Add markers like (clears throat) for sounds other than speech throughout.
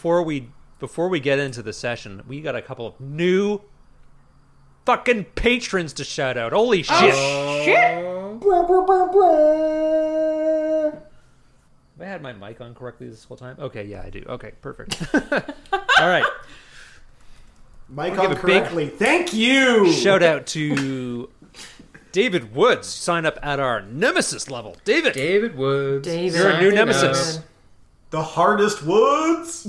But before we before we get into the session, we got a couple of new fucking patrons to shout out. Holy oh, shit! Have I had my mic on correctly this whole time? Okay, yeah, I do. Okay, perfect. (laughs) All right. Mic I'll on correctly. Thank you. Shout out to David Woods. Sign up at our Nemesis level. David, David Woods. David. you're a new nemesis. up. The hardest woods.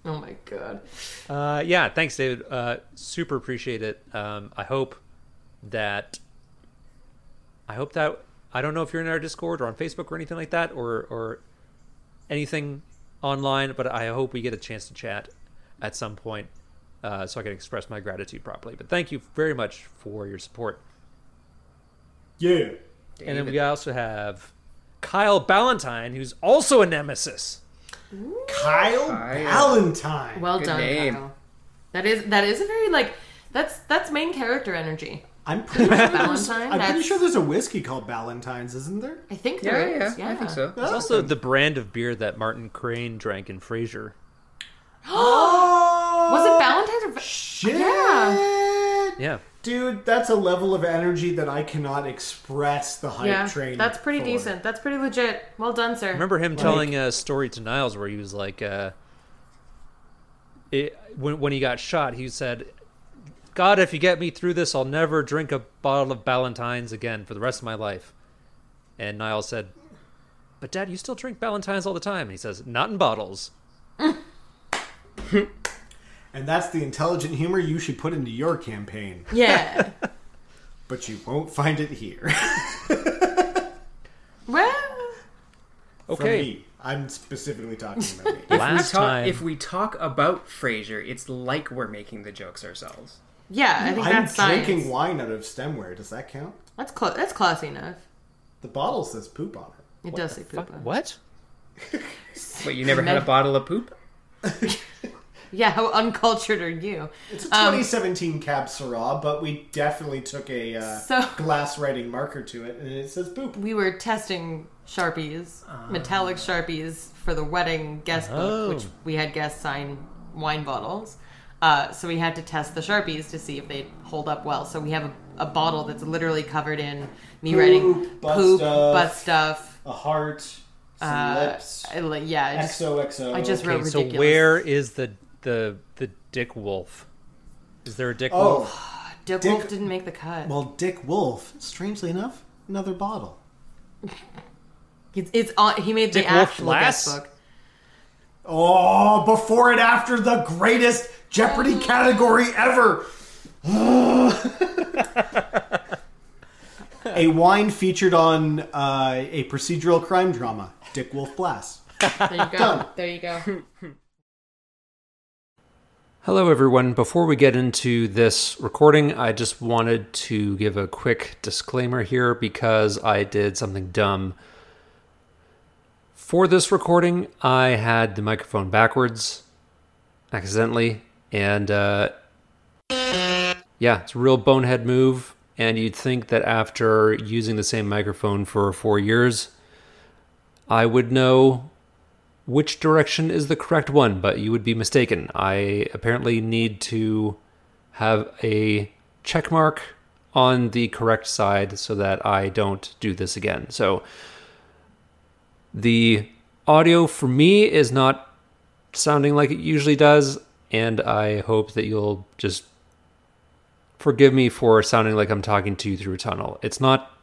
(laughs) Oh my god. Uh, yeah, thanks, David. Uh, super appreciate it. Um, I hope that I hope that I don't know if you're in our Discord or on Facebook or anything like that, or or anything online, but I hope we get a chance to chat at some point, uh, so I can express my gratitude properly. But thank you very much for your support. Yeah. And then we also have Kyle Ballantyne, who's also a nemesis. Kyle, Kyle. Valentine. Well Good done, name. Kyle. That is that is a very like that's that's main character energy. I'm pretty sure there's, Valentine, I'm pretty that's- sure there's a whiskey called Ballantine's, isn't there? I think Yeah, there yeah, is. I think so. It's also the brand of beer that Martin Crane drank in Frasier. Oh, (gasps) Was it Valentine's or Va- (gasps) Shit. Yeah. Yeah. Dude, that's a level of energy that I cannot express the hype Yeah, train. that's pretty for. decent. That's pretty legit. Well done, sir. I remember him telling a story to Niles where he was like, uh, it, when when he got shot, he said, "God, if you get me through this, I'll never drink a bottle of Ballantines again for the rest of my life." And Niles said, "But Dad, you still drink Ballantines all the time." And he says, "Not in bottles." (laughs) And that's the intelligent humor you should put into your campaign. Yeah. (laughs) But you won't find it here. (laughs) well, From Okay. me. I'm specifically talking about me. (laughs) If we, Last talk, time, if we talk about Frasier, it's like we're making the jokes ourselves. yeah, I think I'm that's science. drinking wine out of stemware. Does that count? That's close. That's classy enough. The bottle says poop on it. It does say poop. fuck, on it. what? But you never had a bottle of poop? Yeah, how uncultured are you? It's a 2017 Cab Syrah, but we definitely took a uh, So- glass writing marker to it, and it says poop. We were testing sharpies, metallic sharpies for the wedding guest Oh. book, which we had guests sign wine bottles. Uh, so we had to test the sharpies to see if they hold up well. So we have a, a bottle that's literally covered in me writing butt poop, stuff. butt stuff. A heart, some Uh, lips, I li- yeah, I just, XOXO. I just wrote Okay, so where is the the the Dick Wolf? Is there a Dick Oh, Wolf? (sighs) Dick, Dick- Wolf didn't make the cut. well, Dick Wolf, strangely enough, another bottle. (laughs) it's, it's on. He made Dick the Wolf actual Lass? guest book. Oh, before and after the greatest Jeopardy (laughs) category ever. (sighs) a wine featured on uh, a procedural crime drama, Dick Wolf Blast. There you go. Done. There you go. (laughs) Hello, everyone. Before we get into this recording, I just wanted to give a quick disclaimer here because I did something dumb. For this recording, I had the microphone backwards accidentally, and uh, yeah, it's a real bonehead move. And you'd think that after using the same microphone for four years, I would know which direction is the correct one, but you would be mistaken. I apparently need to have a check mark on the correct side so that I don't do this again. So the audio for me is not sounding like it usually does, and I hope that you'll just forgive me for sounding like I'm talking to you through a tunnel. It's not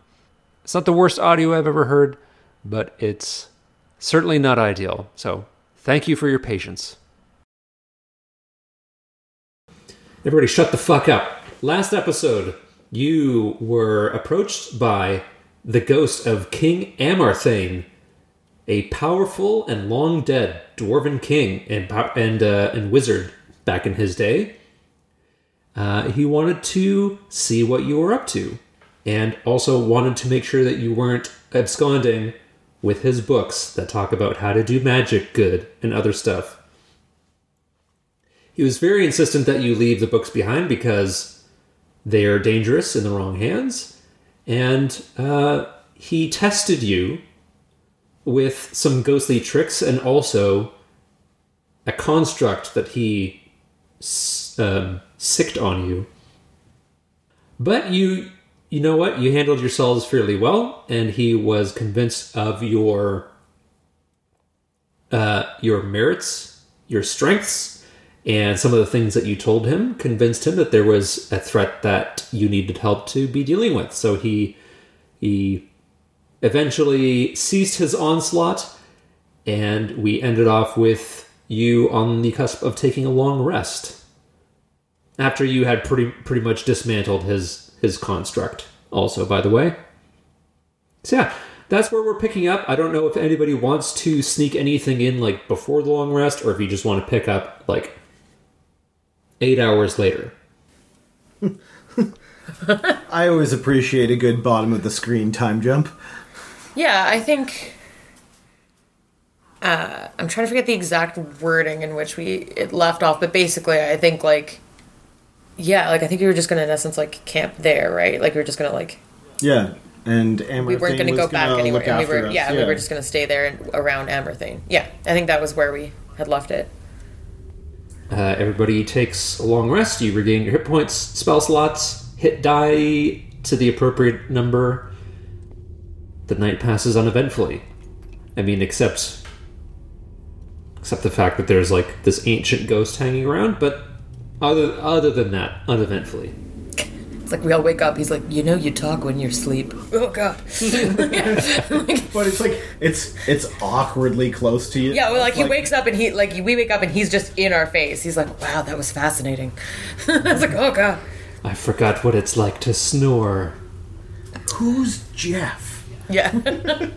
it's not the worst audio I've ever heard, but it's certainly not ideal. So, thank you for your patience. Everybody, shut the fuck up. Last episode, you were approached by the ghost of King Amarthane, a powerful and long dead dwarven king and and uh, and wizard back in his day. Uh, he wanted to see what you were up to, and also wanted to make sure that you weren't absconding with his books that talk about how to do magic good and other stuff. He was very insistent that you leave the books behind because they are dangerous in the wrong hands, and uh, he tested you with some ghostly tricks and also a construct that he um, sicked on you. But you, you know what? You handled yourselves fairly well, and he was convinced of your uh, your merits, your strengths, and some of the things that you told him convinced him that there was a threat that you needed help to be dealing with. So he he eventually ceased his onslaught, and we ended off with you on the cusp of taking a long rest after you had pretty pretty much dismantled his his construct. Also, by the way, so yeah, that's where we're picking up. I don't know if anybody wants to sneak anything in like before the long rest, or if you just want to pick up like eight hours later. (laughs) I always appreciate a good bottom of the screen time jump. Yeah, I think. Uh, I'm trying to forget the exact wording in which we it left off, but basically, I think like, yeah, like I think we were just gonna in essence like camp there, right? Like we were just gonna like Yeah, and Amarthine we weren't gonna was go back gonna anywhere, and we were us, yeah, we were just gonna stay there and around Amerthane. Yeah, I think that was where we had left it. Uh, everybody takes a long rest. You regain your hit points, spell slots, hit die to the appropriate number. The night passes uneventfully. I mean, except except the fact that there's like this ancient ghost hanging around. But other other than that, uneventfully. It's like we all wake up. He's like, you know, you talk when you're asleep. Oh god. (laughs) But it's like it's it's awkwardly close to you. Yeah, well, like, It's he wakes up and he like we wake up and he's just in our face. He's like, "Wow, that was fascinating." (laughs) I was like, "Oh god." I forgot what it's like to snore. Who's Jeff? Yeah. (laughs)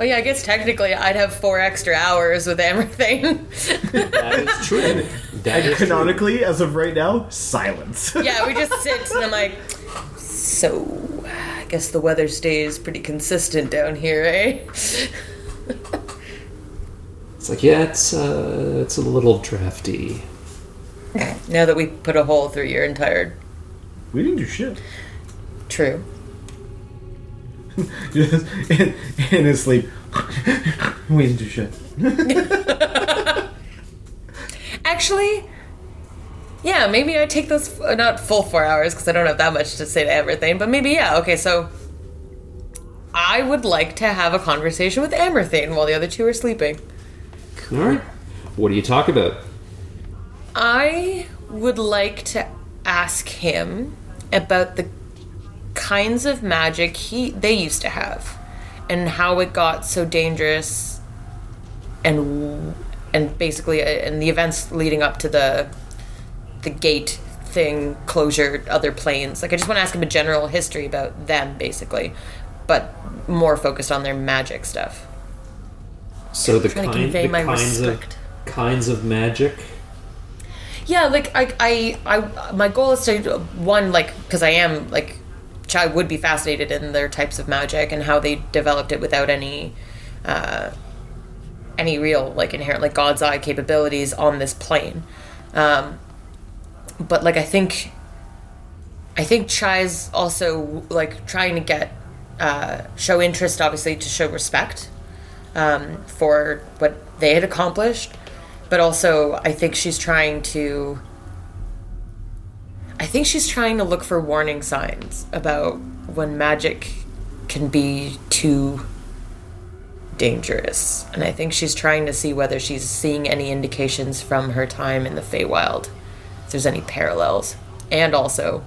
oh yeah, I guess technically I'd have four extra hours with everything. That is (laughs) true. That is true. Canonically, as of right now, silence. (laughs) yeah, we just sit and I'm like, (laughs) so I guess the weather stays pretty consistent down here, eh? It's like yeah, it's uh, it's a little drafty. now that we put a hole through your entire we didn't do shit. true. (laughs) Just in, in his sleep. (laughs) we didn't do shit. (laughs) Actually, yeah, maybe I take those uh, not full four hours because I don't have that much to say to everything, but maybe yeah. Okay, so I would like to have a conversation with Amerthane while the other two are sleeping. All right. What do you talk about? I would like to ask him about the kinds of magic he they used to have and how it got so dangerous and and basically uh, and the events leading up to the the gate thing closure other planes like i just want to ask him a general history about them basically but more focused on their magic stuff So the, kind, the my kinds respect. of kinds of magic. Yeah, like I, I, I my goal is to one like because I am like, I would be fascinated in their types of magic and how they developed it without any, uh, any real like inherent like God's eye capabilities on this plane. Um, but like I think, I think Chai's also like trying to get uh, show interest, obviously to show respect um, for what they had accomplished but also I think she's trying to I think she's trying to look for warning signs about when magic can be too dangerous. And I think she's trying to see whether she's seeing any indications from her time in the Feywild. If there's any parallels. And also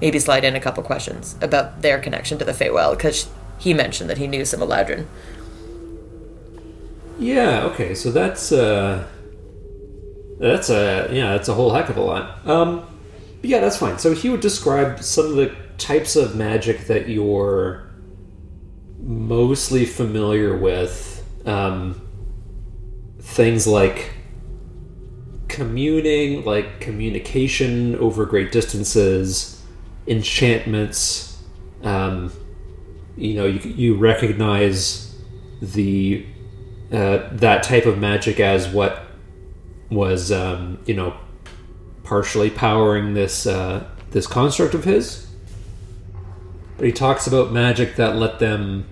maybe slide in a couple questions about their connection to the Feywild because he mentioned that he knew some Eladrin. Yeah. Okay. So that's uh, that's a yeah, that's a whole heck of a lot. Um, but yeah, that's fine. So he would describe some of the types of magic that you're mostly familiar with. Um, things like communing, like communication over great distances, enchantments. Um, you know, you, you recognize the uh, that type of magic as what was, um, you know, partially powering this uh, this construct of his. But he talks about magic that let them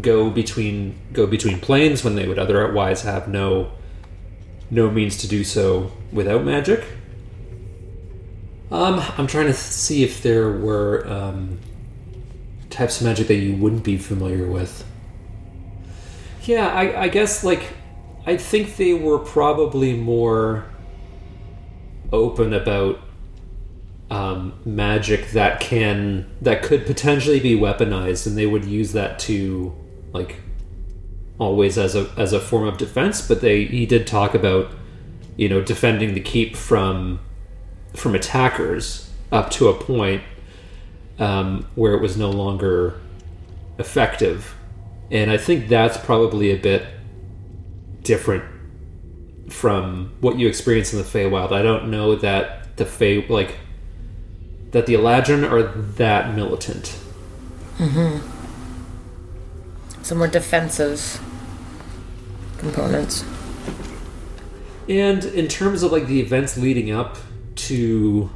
go between go between planes when they would otherwise have no no means to do so without magic. Um, I'm trying to see if there were um, types of magic that you wouldn't be familiar with. Yeah, I, I guess like I think they were probably more open about um, magic that can that could potentially be weaponized, and they would use that to like always as a as a form of defense. But they he did talk about you know defending the keep from from attackers up to a point um, where it was no longer effective, and I think that's probably a bit different from what you experience in the Feywild. I don't know that the Fey like that the Eladrin are that militant. Mhm some more defensive components. And in terms of like the events leading up to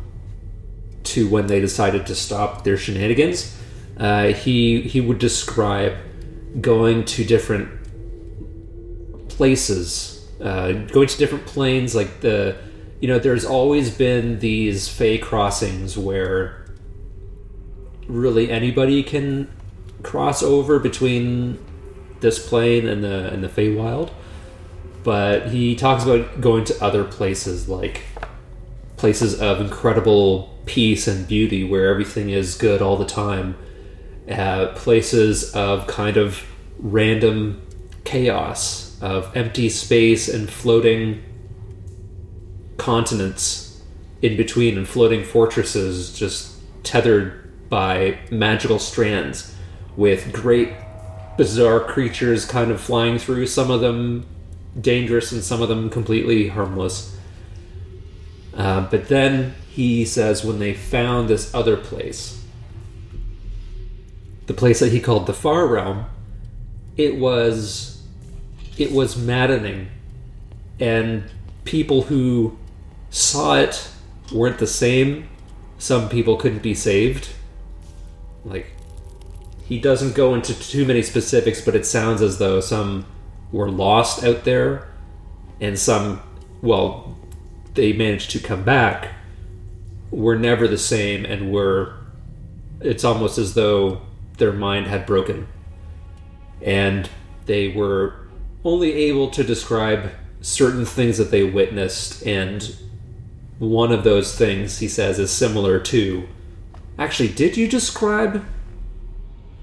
to when they decided to stop their shenanigans, uh, he he would describe going to different places, uh, going to different planes. Like the you know, there's always been these Fey crossings where really anybody can cross over between this plane and the and the Feywild but he talks about going to other places like places of incredible peace and beauty where everything is good all the time uh, places of kind of random chaos of empty space and floating continents in between and floating fortresses just tethered by magical strands with great bizarre creatures kind of flying through some of them dangerous and some of them completely harmless. Uh, but then he says when they found this other place, the place that he called the Far Realm, it was it was maddening, and people who saw it weren't the same. Some people couldn't be saved. Like he doesn't go into too many specifics, but it sounds as though some were lost out there, and some, well, they managed to come back, were never the same, and were. It's almost as though their mind had broken, and they were only able to describe certain things that they witnessed, and one of those things he says is similar to. Actually, did you describe?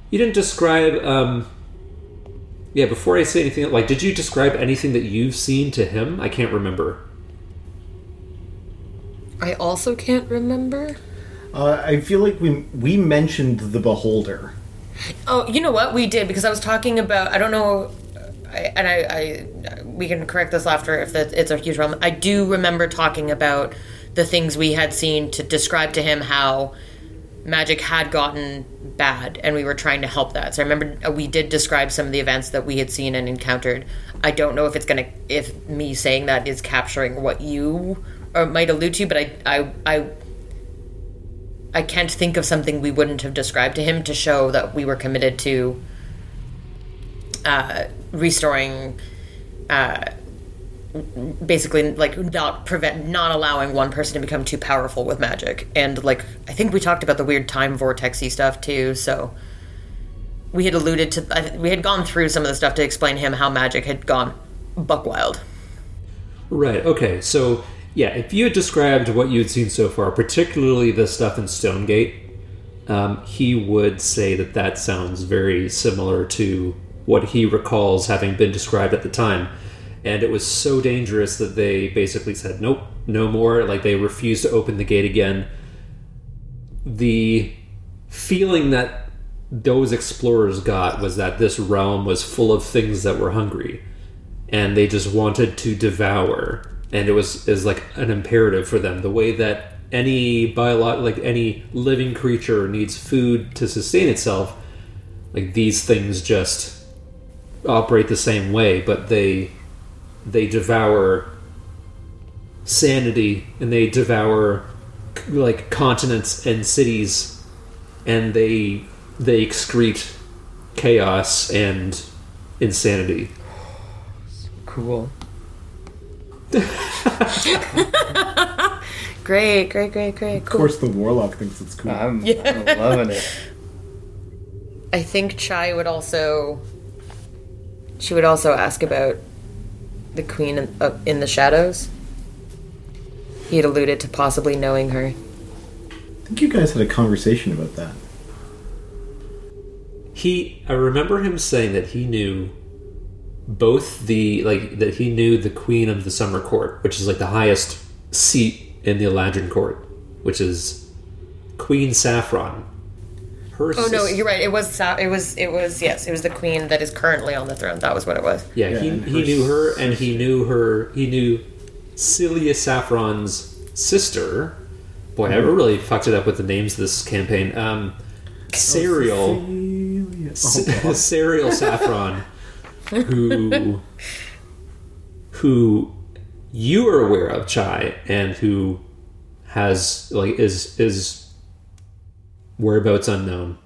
You didn't describe. Um, yeah, before I say anything, like, did you describe anything that you've seen to him? I can't remember. I also can't remember. Uh, I feel like we we mentioned the beholder. Oh, you know what? We did because I was talking about. I don't know, I, and I, I, we can correct this after if it's a huge problem. I do remember talking about the things we had seen to describe to him how magic had gotten bad, and we were trying to help that. So I remember uh, we did describe some of the events that we had seen and encountered. I don't know if it's gonna, if me saying that is capturing what you or might allude to, but I, I, I I can't think of something we wouldn't have described to him to show that we were committed to uh, restoring, uh, basically like not prevent, not allowing one person to become too powerful with magic. And like I think we talked about the weird time vortexy stuff too. So we had alluded to, I- we had gone through some of the stuff to explain him how magic had gone buck wild. Right. Okay. So yeah, if you had described what you had seen so far, particularly the stuff in Stonegate, um, he would say that that sounds very similar to what he recalls having been described at the time. And it was so dangerous that they basically said, "Nope, no more." Like they refused to open the gate again. The feeling that those explorers got was that this realm was full of things that were hungry and they just wanted to devour and it was is like an imperative for them the way that any biolo- like any living creature needs food to sustain itself like these things just operate the same way but they they devour sanity and they devour like continents and cities and they they excrete chaos and insanity Cool. (laughs) Great, great, great, great. Of Cool. course, the warlock thinks it's cool. I'm, I'm loving it. I think Chai would also. She would also ask about the queen in, uh, in the shadows. He had alluded to possibly knowing her. I think you guys had a conversation about that. He, I remember him saying that he knew both the like that he knew the queen of the summer court, which is like the highest seat in the Eladrin court, which is Queen Saffron. Her Oh no, you're right. It was Sa- it was it was yes, it was the queen that is currently on the throne. That was what it was. Yeah, Yeah, he, he knew her, and he knew her. He knew Celia Saffron's sister. Boy, I ever really fucked it up with the names of this campaign. Um, Serial, (laughs) Oh, Serial Saffron, (laughs) who who you are aware of, Chai, and who has like is is whereabouts unknown.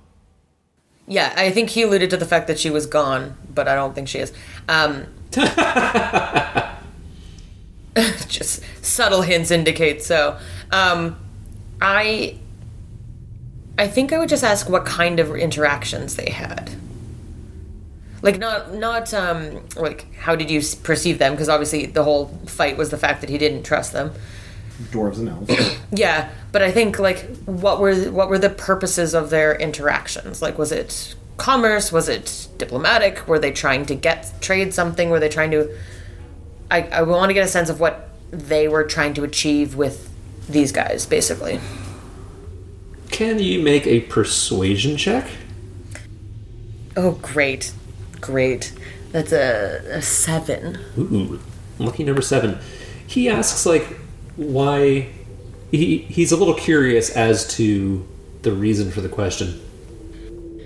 Yeah, I think he alluded to the fact that she was gone, but I don't think she is. Um, (laughs) just subtle hints indicate so. Um, I I think I would just ask what kind of interactions they had. Like not not um like how did you perceive them because obviously the whole fight was the fact that he didn't trust them. Dwarves and elves. (coughs) Yeah, but I think like what were what were the purposes of their interactions? Like was it commerce? Was it diplomatic? Were they trying to get trade something? Were they trying to I I want to get a sense of what they were trying to achieve with these guys basically. Can you make a persuasion check? Oh, great. Great. That's a, a 7. Ooh, lucky number seven. He asks like why he he's a little curious as to the reason for the question.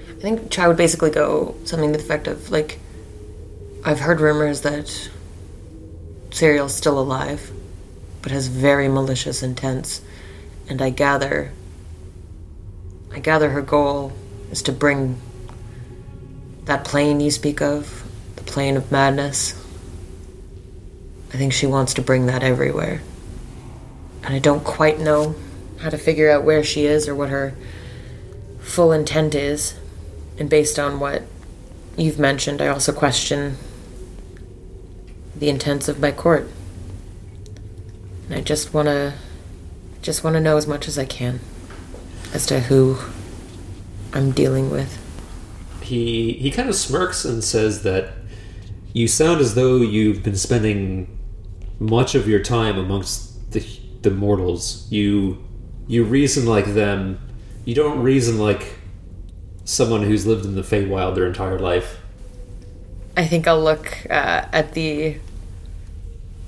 I think Chai would basically go something to the effect of like I've heard rumors that Serial's still alive, but has very malicious intents, and I gather I gather her goal is to bring that plane you speak of, the plane of madness. I think she wants to bring that everywhere. And I don't quite know how to figure out where she is or what her full intent is. And based on what you've mentioned, I also question the intents of my court. And I just want to just want to know as much as I can as to who I'm dealing with. He he kind of smirks and says that you sound as though you've been spending much of your time amongst the the mortals. You you reason like them. You don't reason like someone who's lived in the Feywild their entire life. I think I'll look uh, at the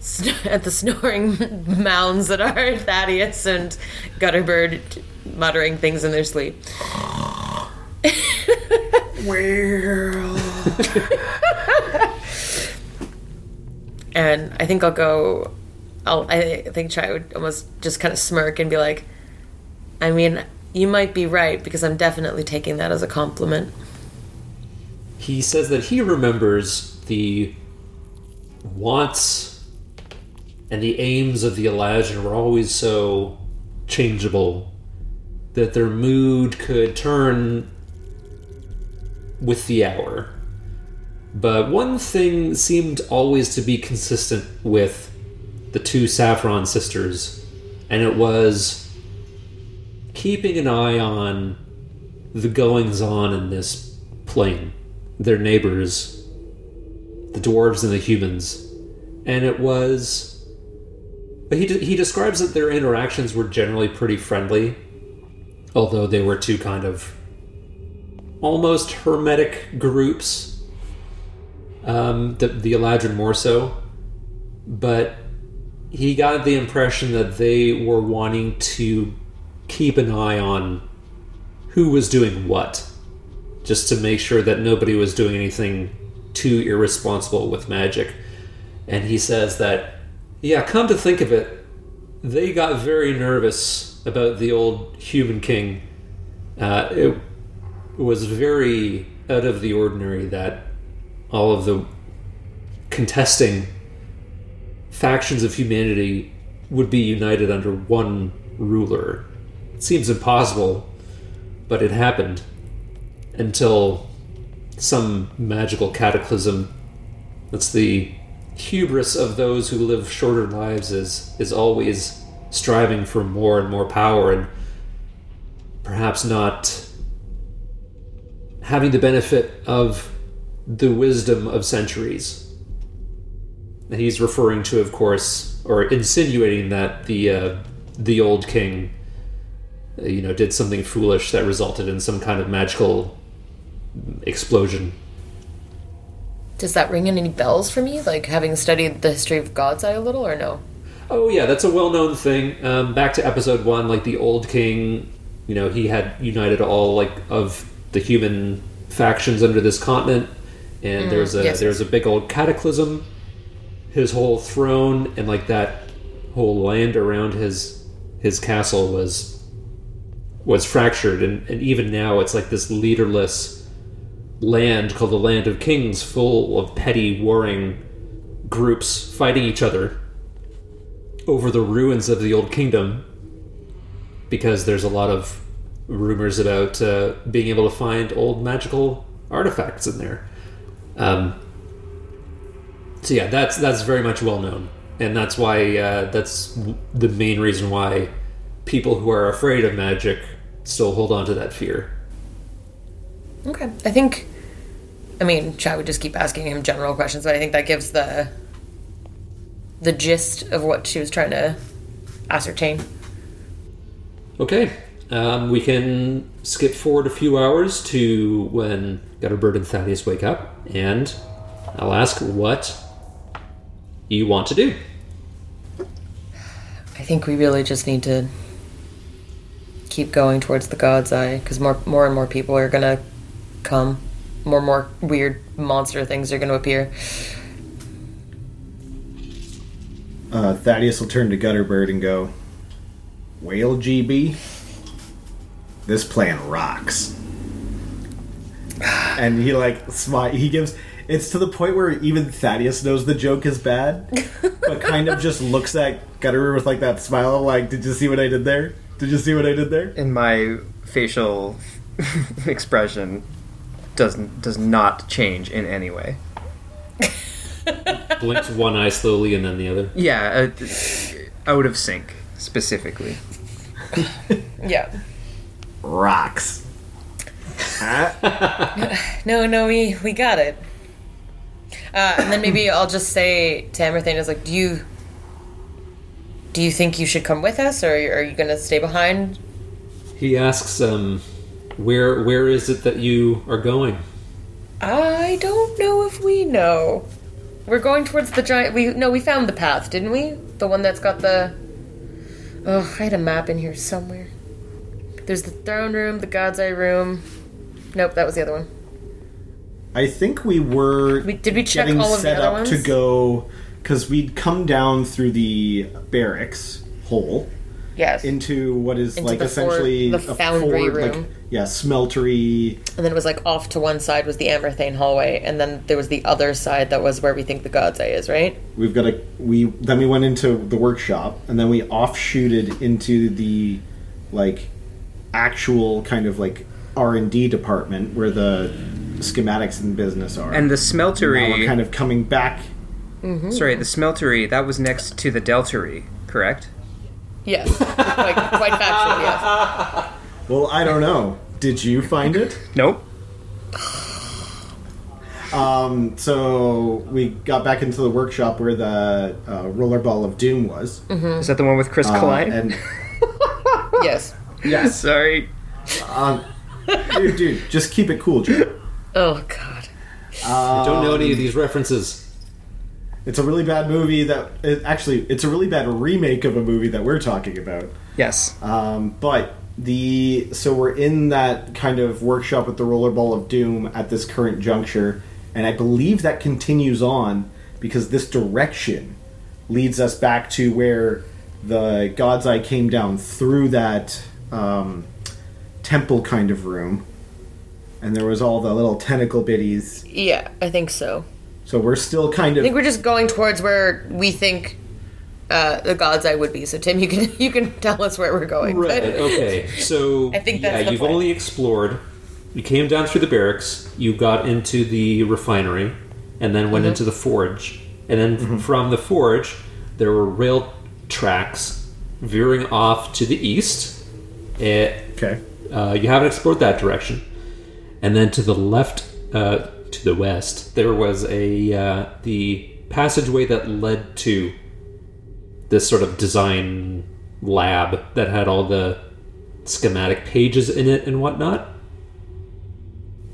(laughs) at the snoring (laughs) mounds that are (laughs) Thaddeus and Gutterbird muttering things in their sleep. well, And I think I'll go. I'll. I think Chai would almost just kind of smirk and be like, "I mean, you might be right because I'm definitely taking that as a compliment." He says that he remembers the wants and the aims of the Eladrin were always so changeable that their mood could turn with the hour. But one thing seemed always to be consistent with the two Saffron sisters, and it was keeping an eye on the goings on in this plane, their neighbors, the dwarves and the humans. And it was. But he, de- he describes that their interactions were generally pretty friendly, although they were two kind of almost hermetic groups. Um, the, the Eladrin more so. But he got the impression that they were wanting to keep an eye on who was doing what, just to make sure that nobody was doing anything too irresponsible with magic. And he says that, yeah, come to think of it, they got very nervous about the old human king. Uh, it was very out of the ordinary that all of the contesting factions of humanity would be united under one ruler. It seems impossible, but it happened until some magical cataclysm. That's the hubris of those who live shorter lives is is always striving for more and more power and perhaps not having the benefit of the wisdom of centuries. He's referring to, of course, or insinuating that the uh, the old king, uh, you know, did something foolish that resulted in some kind of magical explosion. Does that ring in any bells for me? Like having studied the history of God's Eye a little, or no? Oh yeah, that's a well-known thing. Um, back to episode one, like the old king, you know, he had united all like of the human factions under this continent, and there's a yes, there's a big old cataclysm. His whole throne and like that whole land around his his castle was was fractured, and, and even now it's like this leaderless land called the Land of Kings, full of petty warring groups fighting each other over the ruins of the old kingdom because there's a lot of rumors about uh, being able to find old magical artifacts in there. Um, so yeah, that's that's very much well known, and that's why uh, that's the main reason why people who are afraid of magic still hold on to that fear. Okay. I think. I mean, Chai would just keep asking him general questions, but I think that gives the the gist of what she was trying to ascertain. Okay, um, we can skip forward a few hours to when Gutterbird and Thaddeus wake up, and I'll ask what you want to do. I think we really just need to keep going towards the God's Eye because more, more and more people are gonna come. More and more weird monster things are gonna appear. Uh, Thaddeus will turn to Gutterbird and go, Whale GB, this plan rocks. And he like smile. He gives. It's to the point where even Thaddeus knows the joke is bad, but (laughs) kind of just looks at Gutterbird with like that smile, of like, "Did you see what I did there? Did you see what I did there?" And my facial (laughs) expression doesn't does not change in any way. (laughs) Blinks one eye slowly and then the other. Yeah, uh, out of sync specifically. Yeah. Rocks. Huh? No, no, we we got it. Uh, and then maybe I'll just say to Amerthane is like, do you do you think you should come with us, or are you gonna stay behind? He asks, um, "Where where is it that you are going?" I don't know if we know. We're going towards the giant. We no, we found the path, didn't we? The one that's got the. Oh, I had a map in here somewhere. There's the throne room, the God's Eye room. Nope, that was the other one. I think we were We- did we check getting all of the set other up ones? to go because we'd come down through the barracks hole Yes. into what is Into like the essentially the a foundry forward, like room. yeah, smeltery. and then it was like off to one side was the Amerthane hallway, and then there was the other side that was where we think the God's Eye is, right? We've got a we then we went into the workshop and then we offshooted into the like actual kind of like R and D department where the schematics and business are. And the now we're smeltery, kind of coming back. sorry, the smeltery that was next to the deltery, correct? Yes. like quite factually, yes. Well, I don't know. Did you find it? Nope. Um, so we got back into the workshop where the uh, rollerball of doom was, Is that the one with Chris Uh, Klein? and (laughs) Yes. yes, (laughs) Sorry. um, dude, dude, just keep it cool, Joe. Oh God. I don't know any of these references. It's a really bad movie that it, actually it's a really bad remake of a movie that we're talking about. Yes. Um, but the so we're in that kind of workshop with the rollerball of doom at this current juncture, and I believe that continues on because this direction leads us back to where the God's Eye came down through that um, temple kind of room, and there was all the little tentacle bitties. Yeah, I think so. So we're still kind of. I think we're just going towards where we think uh, the God's Eye would be. So Tim, you can (laughs) you can tell us where we're going. Right. but- Okay. So (laughs) I think that's yeah, the you've plan. only explored. You came down through the barracks. You got into the refinery, and then Mm-hmm. went into the forge. And then from the forge, there were rail tracks veering off to the east. Eh, Okay. uh, you haven't explored that direction. And then to the left, uh, to the west, there was a uh, the passageway that led to this sort of design lab that had all the schematic pages in it and whatnot.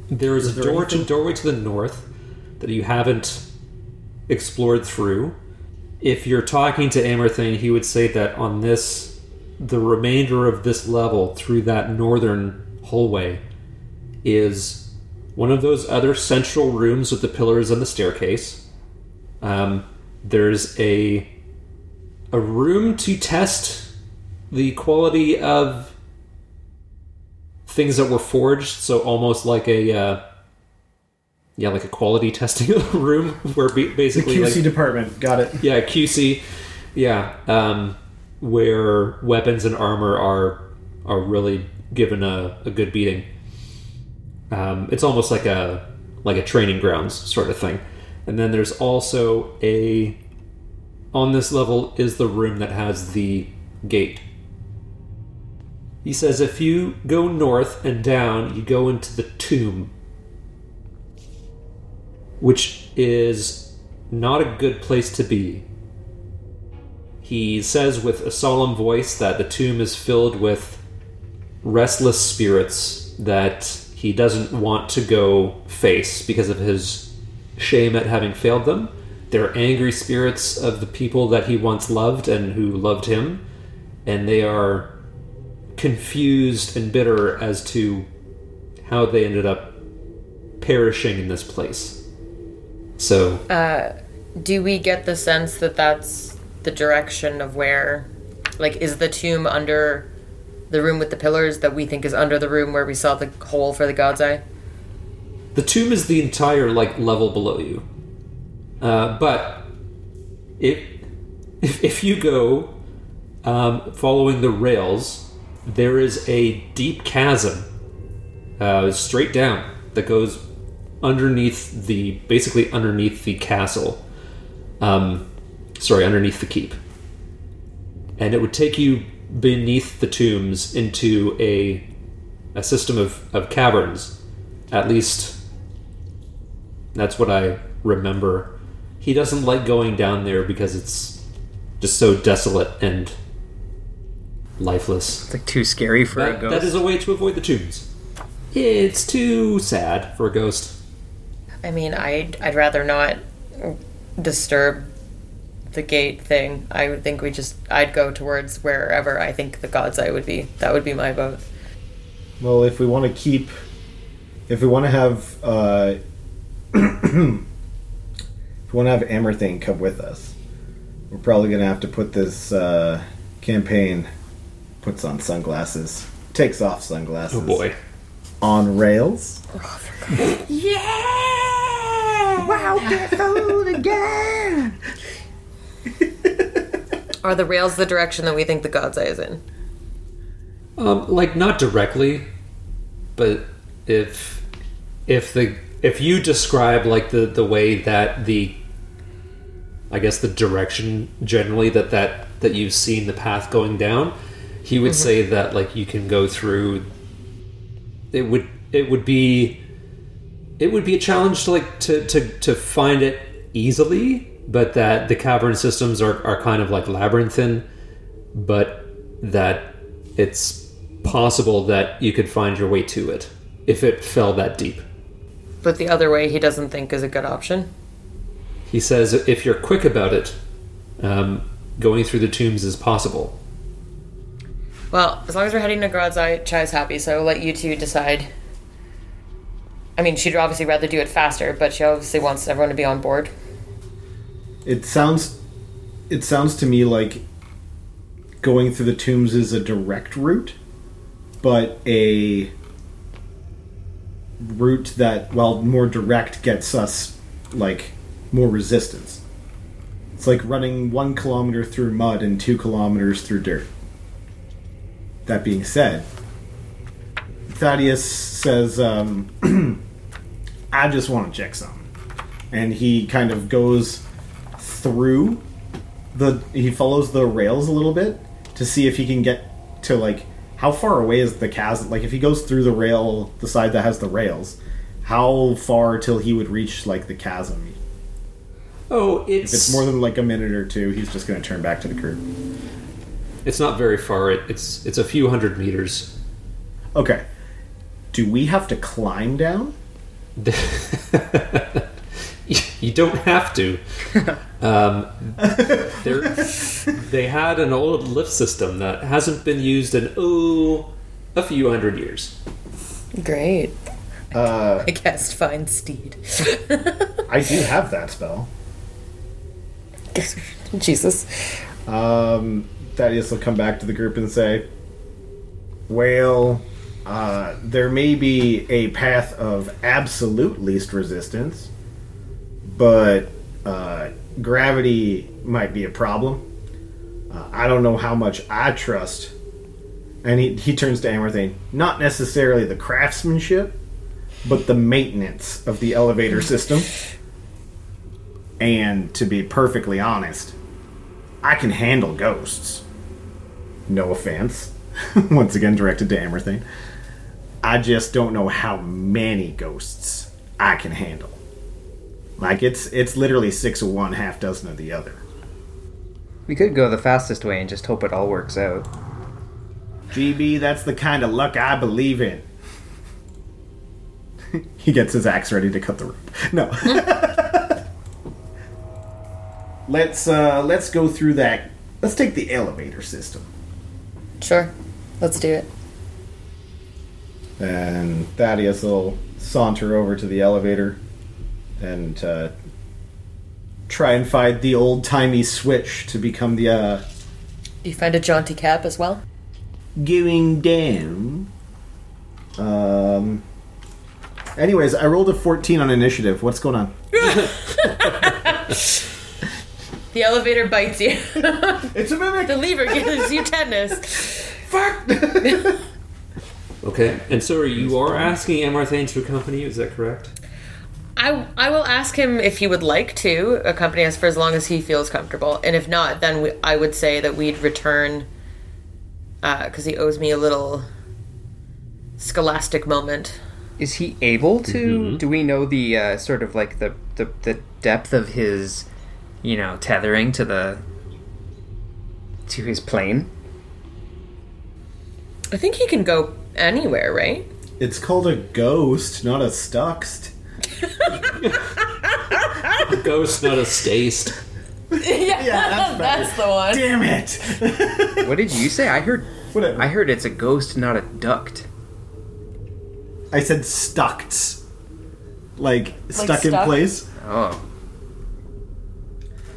There is, Is a there door to doorway to the north that you haven't explored through. If you're talking to Amerthane, he would say that on this, the remainder of this level through that northern hallway is one of those other central rooms with the pillars and the staircase. Um, there's a a room to test the quality of things that were forged. So almost like a uh, yeah, like a quality (laughs) testing room where be- The basically QC like, department. Got it. yeah, QC. Yeah, um, where weapons and armor are are really given a, a good beating. Um, it's almost like a like a training grounds sort of thing. And then there's also a on this level is the room that has the gate. He says if you go north and down, you go into the tomb, which is not a good place to be. He says with a solemn voice that the tomb is filled with restless spirits that he doesn't want to go face because of his shame at having failed them. They're angry spirits of the people that he once loved and who loved him, and they are confused and bitter as to how they ended up perishing in this place. So, uh, do we get the sense that that's the direction of where like is the tomb under the room with the pillars that we think is under the room where we saw the hole for the god's eye The tomb is the entire like level below you. Uh, but if, if if you go um, following the rails, there is a deep chasm uh, straight down that goes underneath the basically underneath the castle. Um, sorry, underneath the keep, and it would take you beneath the tombs into a a system of, of caverns. At least that's what I remember. He doesn't like going down there because it's just so desolate and lifeless. It's like too scary for a ghost. that is a way to avoid the tombs. It's too sad for a ghost. i mean i'd i'd rather not disturb the gate thing i would think we just i'd go towards wherever i think the god's eye would be that would be my vote Well, if we want to keep, if we want to have, uh, (clears throat) if we want to have Amerthane come with us, we're probably going to have to put this uh, campaign. Puts on sunglasses, takes off sunglasses. Oh boy. On rails. (laughs) (laughs) are the rails the direction that we think the god's eye is in Um, like not directly, but if if the if you describe like the the way that the I guess the direction generally that that that you've seen the path going down, he would say that like you can go through. It would it would be it would be a challenge to like to to to find it easily, but that the cavern systems are are kind of like labyrinthine, but that it's possible that you could find your way to it if it fell that deep. but the other way he doesn't think is a good option He says if you're quick about it, um, going through the tombs is possible. Well, as long as we're heading to God's Eye, Chai's happy, so I'll let you two decide. I mean, she'd obviously rather do it faster, but she obviously wants everyone to be on board. It sounds, it sounds to me like going through the tombs is a direct route, but a route that, while more direct, gets us like more resistance. It's like running one kilometer through mud and two kilometers through dirt. That being said, Thaddeus says, um, (clears throat) I just want to check something. And he kind of goes through the. He follows the rails a little bit to see if he can get to, like, how far away is the chasm? Like, if he goes through the rail, the side that has the rails, how far till he would reach, like, the chasm? Oh, it's If it's more than like a minute or two, he's just going to turn back to the crew. it's not very far. It, it's it's a few hundred meters. Okay. Do we have to climb down? (laughs) you don't have to. (laughs) Um, they're- had an old lift system that hasn't been used in oh a few hundred years. Great. Uh, I guessed find steed. (laughs) I do have that spell. (laughs) Jesus. Um, Thaddeus will come back to the group and say, Well, uh, there may be a path of absolute least resistance, but uh, gravity might be a problem. Uh, I don't know how much I trust. And he, he turns to Amarthane. Not necessarily the craftsmanship, but the maintenance of the elevator system. And to be perfectly honest, I can handle ghosts. No offense. (laughs) Once again, directed to Amerthane. I just don't know how many ghosts I can handle. Like it's it's literally six of one, half dozen of the other. We could go the fastest way and just hope it all works out. GB, that's the kind of luck I believe in. (laughs) he gets his axe ready to cut the rope. No. (laughs) let's uh let's go through that. Let's take the elevator system. Sure. Let's do it. And Thaddeus will saunter over to the elevator and uh, try and find the old timey switch to become the uh, Do you find a jaunty cap as well? going down. Um. Anyways, I rolled a 14 on initiative. What's going on? (laughs) The elevator bites you. (laughs) It's a mimic. the lever gives you tetanus. Fuck. (laughs) Okay, and so you are asking Amarthane to accompany you. Is that correct? I, I will ask him if he would like to accompany us for as long as he feels comfortable. And if not, then we, I would say that we'd return because he owes me a little scholastic moment. Is he able to? Do we know the uh, sort of like the, the the depth of his, you know, tethering to the to his plane? I think he can go anywhere, right? It's called a ghost, not a stuxt. A ghost, not a staste. yeah, that's the one. Damn it. What did you say? I heard. Whatever. I heard it's a ghost, not a duct. I said stucts. Like, stuck in stuck? place. Oh,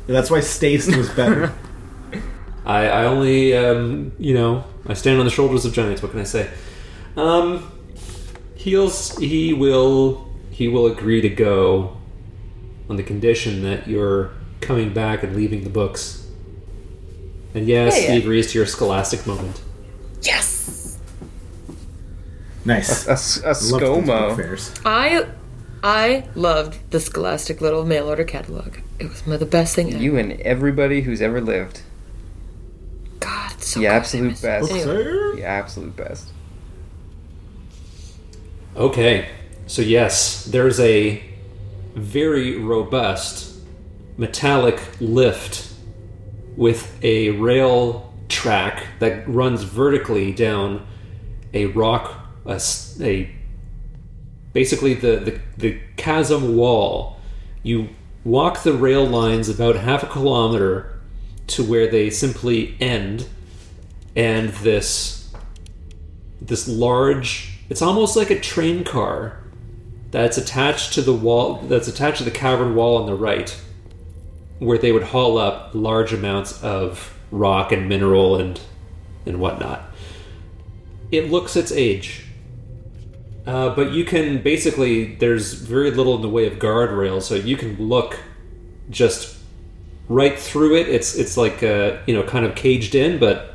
That's why staced was better. (laughs) I, I only, um, you know, I stand on the shoulders of giants. What can I say? Um, he'll, he will, he will agree to go on the condition that you're coming back and leaving the books. And yes, Yeah, yeah. he agrees to your scholastic moment. Yes. nice. a, s- a Love these book ScoMo. fairs. I I loved the Scholastic little mail order catalog. It was my, the best thing ever. You and everybody who's ever lived. God, it's so The good. absolute best. Anyway. The absolute best. Okay, so yes, there's a very robust metallic lift with a rail track that runs vertically down a rock, a, a- basically the, the, the chasm wall. You walk the rail lines about half a kilometer to where they simply end, and this this large it's almost like a train car that's attached to the wall that's attached to the cavern wall on the right where they would haul up large amounts of rock and mineral and and whatnot it looks its age uh, but you can basically there's very little in the way of guardrails so you can look just right through it. It's it's like uh, you know kind of caged in, but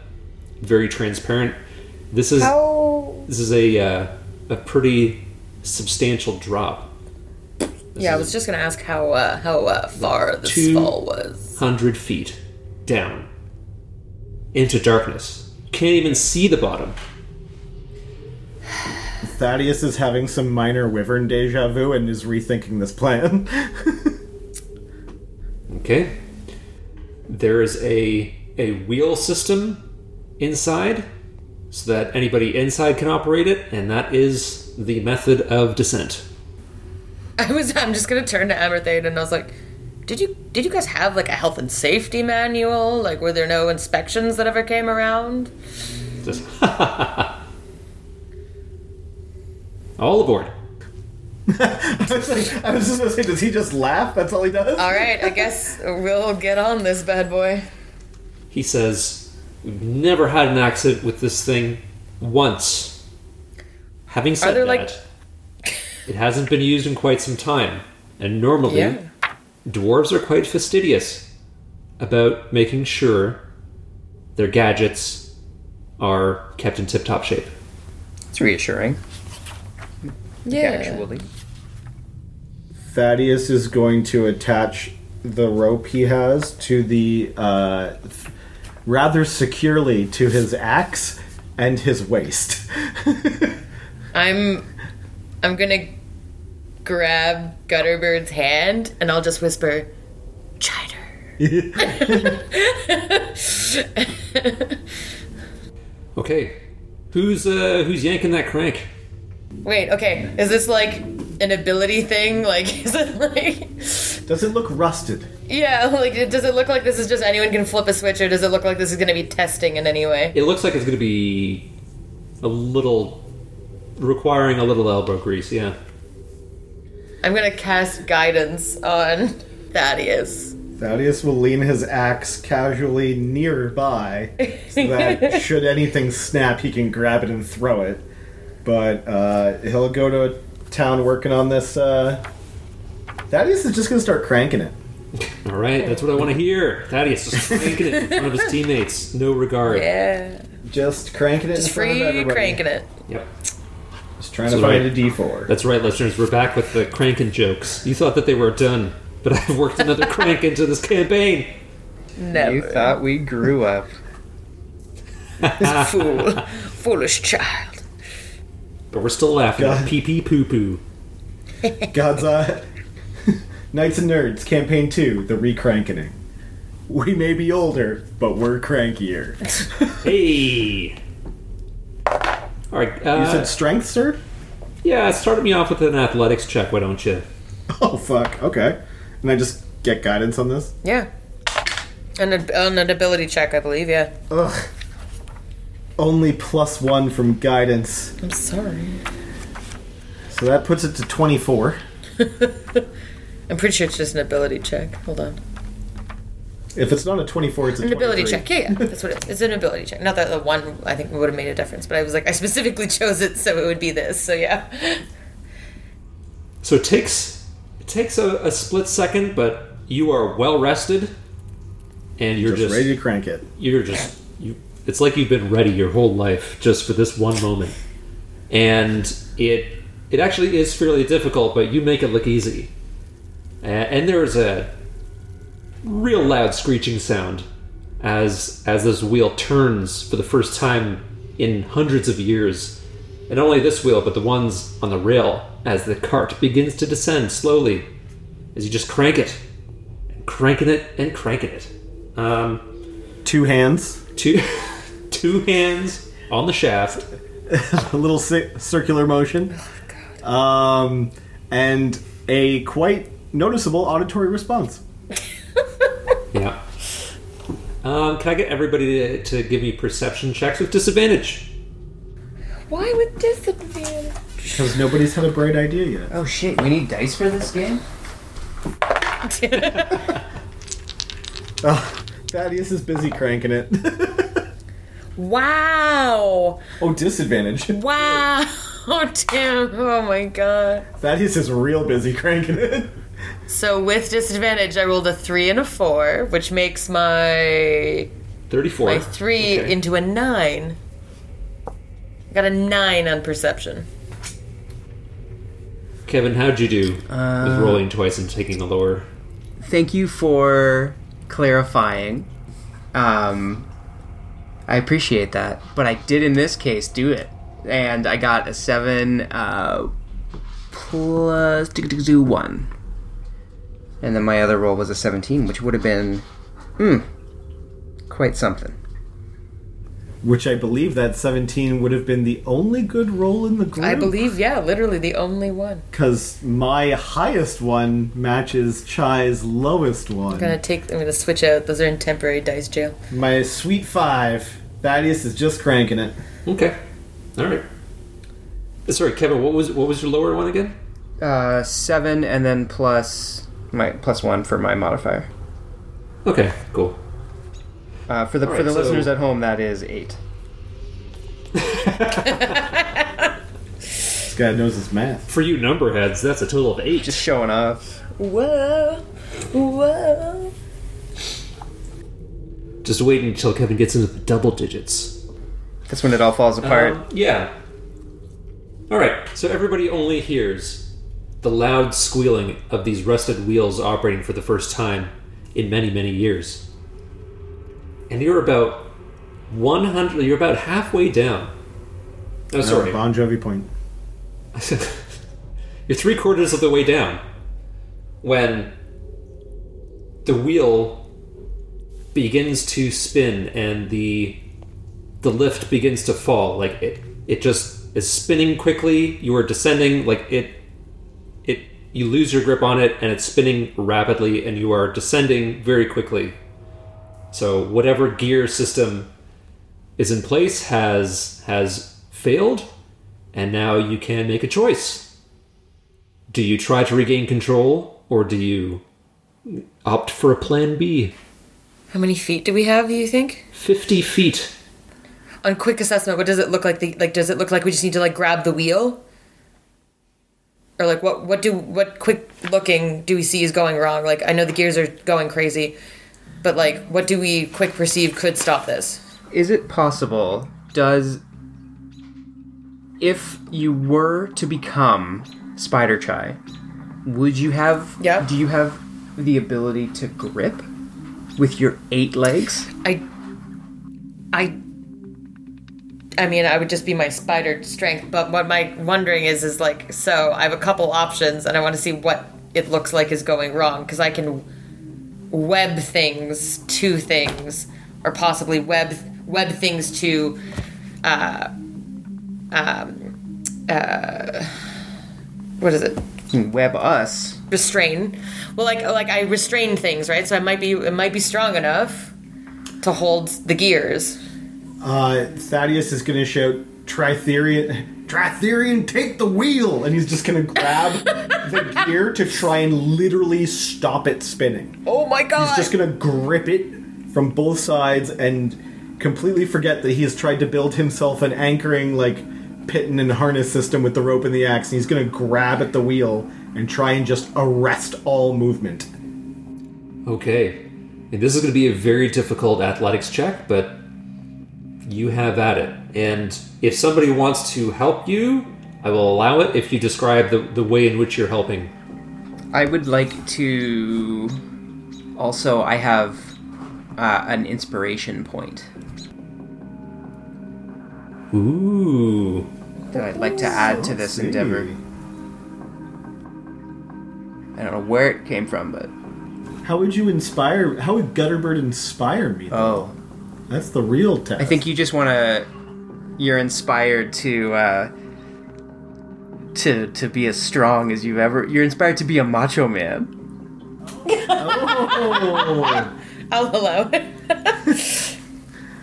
very transparent. This is How? this is a uh, a pretty substantial drop. Yeah, I was just gonna ask how uh, how uh, far this fall was. Hundred feet down into darkness. Can't even see the bottom. (sighs) Thaddeus is having some minor wyvern deja vu and is rethinking this plan. (laughs) Okay. There is a a wheel system inside so that anybody inside can operate it, and that is the method of descent. I was. I'm just gonna turn to Amerthane and I was like, "Did you did you guys have like a health and safety manual? Like, were there no inspections that ever came around?" Just All aboard. (laughs) I was, like, I was just gonna say, does he just laugh? That's all he does? All right, I guess we'll get on this bad boy. He says, We've never had an accident with this thing once. Having said that, like- (laughs) it hasn't been used in quite some time. And normally, Yeah. dwarves are quite fastidious about making sure their gadgets are kept in tip top shape. It's reassuring, Yeah. actually. Thaddeus is going to attach the rope he has to the uh, th- rather securely to his axe and his waist. (laughs) I'm I'm gonna grab Gutterbird's hand and I'll just whisper, Chider. (laughs) Okay, who's uh, who's yanking that crank? Wait, okay. Is this like an ability thing? Like, is it like. Does it look rusted? Yeah, (laughs) like, does it look like this is just anyone can flip a switch, or does it look like this is gonna be testing in any way? It looks like it's going to be a little requiring a little elbow grease. Yeah. I'm gonna cast guidance on (laughs) Thaddeus. Thaddeus will lean his axe casually nearby so that (laughs) should anything snap, he can grab it and throw it. But uh, he'll go to town working on this. Uh... Thaddeus is just going to start cranking it. All right, that's what I want to hear. Thaddeus just (laughs) cranking it in front of his teammates, no regard. Yeah. Just cranking it Just in front of free everybody. cranking it. Yep. Just trying That's to find right. a D4. That's right, listeners. We're back with the cranking jokes. You thought that they were done, but (laughs) I've worked another crank into this campaign. Never. You thought we grew up. (laughs) Fool. Foolish child. But we're still laughing. God. Pee pee poo poo. God's uh, Knights and Nerds, Campaign 2, The Recrankening. We may be older, but we're crankier. (laughs) Hey. All right. You Uh, said strength, sir? yeah, start me off with an athletics check, why don't you? (laughs) Oh, fuck. Okay. And I just get guidance on this? Yeah. And a, on an ability check, I believe, yeah. Ugh. Only plus one from guidance. I'm sorry. So that puts it to 24. (laughs) I'm pretty sure it's just an ability check. Hold on. If it's not a 24, it's a An ability check. Yeah, yeah. That's what it is. It's an ability check. Not that the one I think would have made a difference, but I was like, I specifically (laughs) chose it so it would be this. So yeah. So it takes it takes a, a split second, but you are well rested, and you're Just, just, ready to crank it. you're just you. It's like you've been ready your whole life just for this one moment, and it it actually is fairly difficult, but you make it look easy. A- and there's a real loud screeching sound as as this wheel turns for the first time in hundreds of years. And not only this wheel, but the ones on the rail as the cart begins to descend slowly as you just crank it, and cranking it, and cranking it. Um, Two hands, two, (laughs) two hands on the shaft. (laughs) a little ci- circular motion, um, and a quite noticeable auditory response. (laughs) Yeah. Um, can I get everybody to, to give me perception checks with disadvantage? Why with disadvantage? Because nobody's had a bright idea yet. Oh shit, we need dice for this game? (laughs) Oh, Thaddeus is busy cranking it. (laughs) Wow! oh, disadvantage. Wow! Oh damn! Oh my god! Thaddeus is real busy cranking it. So with disadvantage, I rolled a three and a four, which makes my 34. my three Okay. into a nine. I got a nine on perception. Kevin, how'd you do Uh, with rolling twice and taking the lower? Thank you for clarifying. Um, I appreciate that, but I did in this case do it, and I got a seven uh, plus do, do, do, one, and then my other roll was a seventeen, which would have been, hmm, quite something. Which I believe that 17 would have been the only good roll in the group. I believe, yeah, literally the only one. Because my highest one matches Chai's lowest one. I'm gonna take. I'm gonna switch out. Those are in temporary dice jail. My sweet five. Thaddeus is just cranking it. Okay. All right. Uh, Sorry, Kevin. What was what was your lower one again? Uh, seven, and then plus my plus one for my modifier. Okay, cool. Uh, for the All for right, the so- listeners at home, that is eight. (laughs) This guy knows his math. For you numberheads, that's a total of eight. Just showing off. Whoa, whoa. Just wait until Kevin gets into the double digits. That's when it all falls apart. Um, yeah. All right. So everybody only hears the loud squealing of these rusted wheels operating for the first time in many, many years. And you're about 100. You're about halfway down. Oh, sorry. Bon Jovi point. I (laughs) said, you're three quarters of the way down when the wheel begins to spin and the the lift begins to fall. Like it, it just is spinning quickly. You are descending. Like it. You lose your grip on it, and it's spinning rapidly, and you are descending very quickly. So whatever gear system is in place has has failed, and now you can make a choice. Do you try to regain control, or do you opt for a plan B? How many feet do we have? Do you think? 50 feet. On quick assessment, what does it look like? The, like, does it look like we just need to like grab the wheel, or like what? What do what quick looking do we see is going wrong? Like, I know the gears are going crazy, but like, what do we quick perceive could stop this? Is it possible? Does if you were to become Spider Chai, would you have? Yeah. Do you have the ability to grip with your eight legs? I, I, I mean, I would just be my spider strength. But what my wondering is, is like, so I have a couple options, and I want to see what it looks like is going wrong because I can web things to things, or possibly web web things to, uh, um, uh, what is it? Web us. restrain. Well, like like I restrain things, right? So I might be it might be strong enough to hold the gears. Uh, Thaddeus is going to shout, Tritherian, Tritherian, take the wheel! And he's just going to grab (laughs) the gear to try and literally stop it spinning. Oh my god! He's just going to grip it from both sides and completely forget that he has tried to build himself an anchoring, like, piton and harness system with the rope and the axe. And he's going to grab at the wheel and try and just arrest all movement. Okay. And this is going to be a very difficult athletics check, but you have at it. And if somebody wants to help you, I will allow it if you describe the, the way in which you're helping. I would like to. Also, I have uh, an inspiration point Ooh. that I'd like to add to this endeavor. I don't know where it came from, but How would you inspire? How would Gutterbird inspire me? though? oh, That's the real test. I think you just want to. You're inspired to. Uh, to, to be as strong as you've ever you're inspired to be a macho man (laughs) Oh. I'll allow it.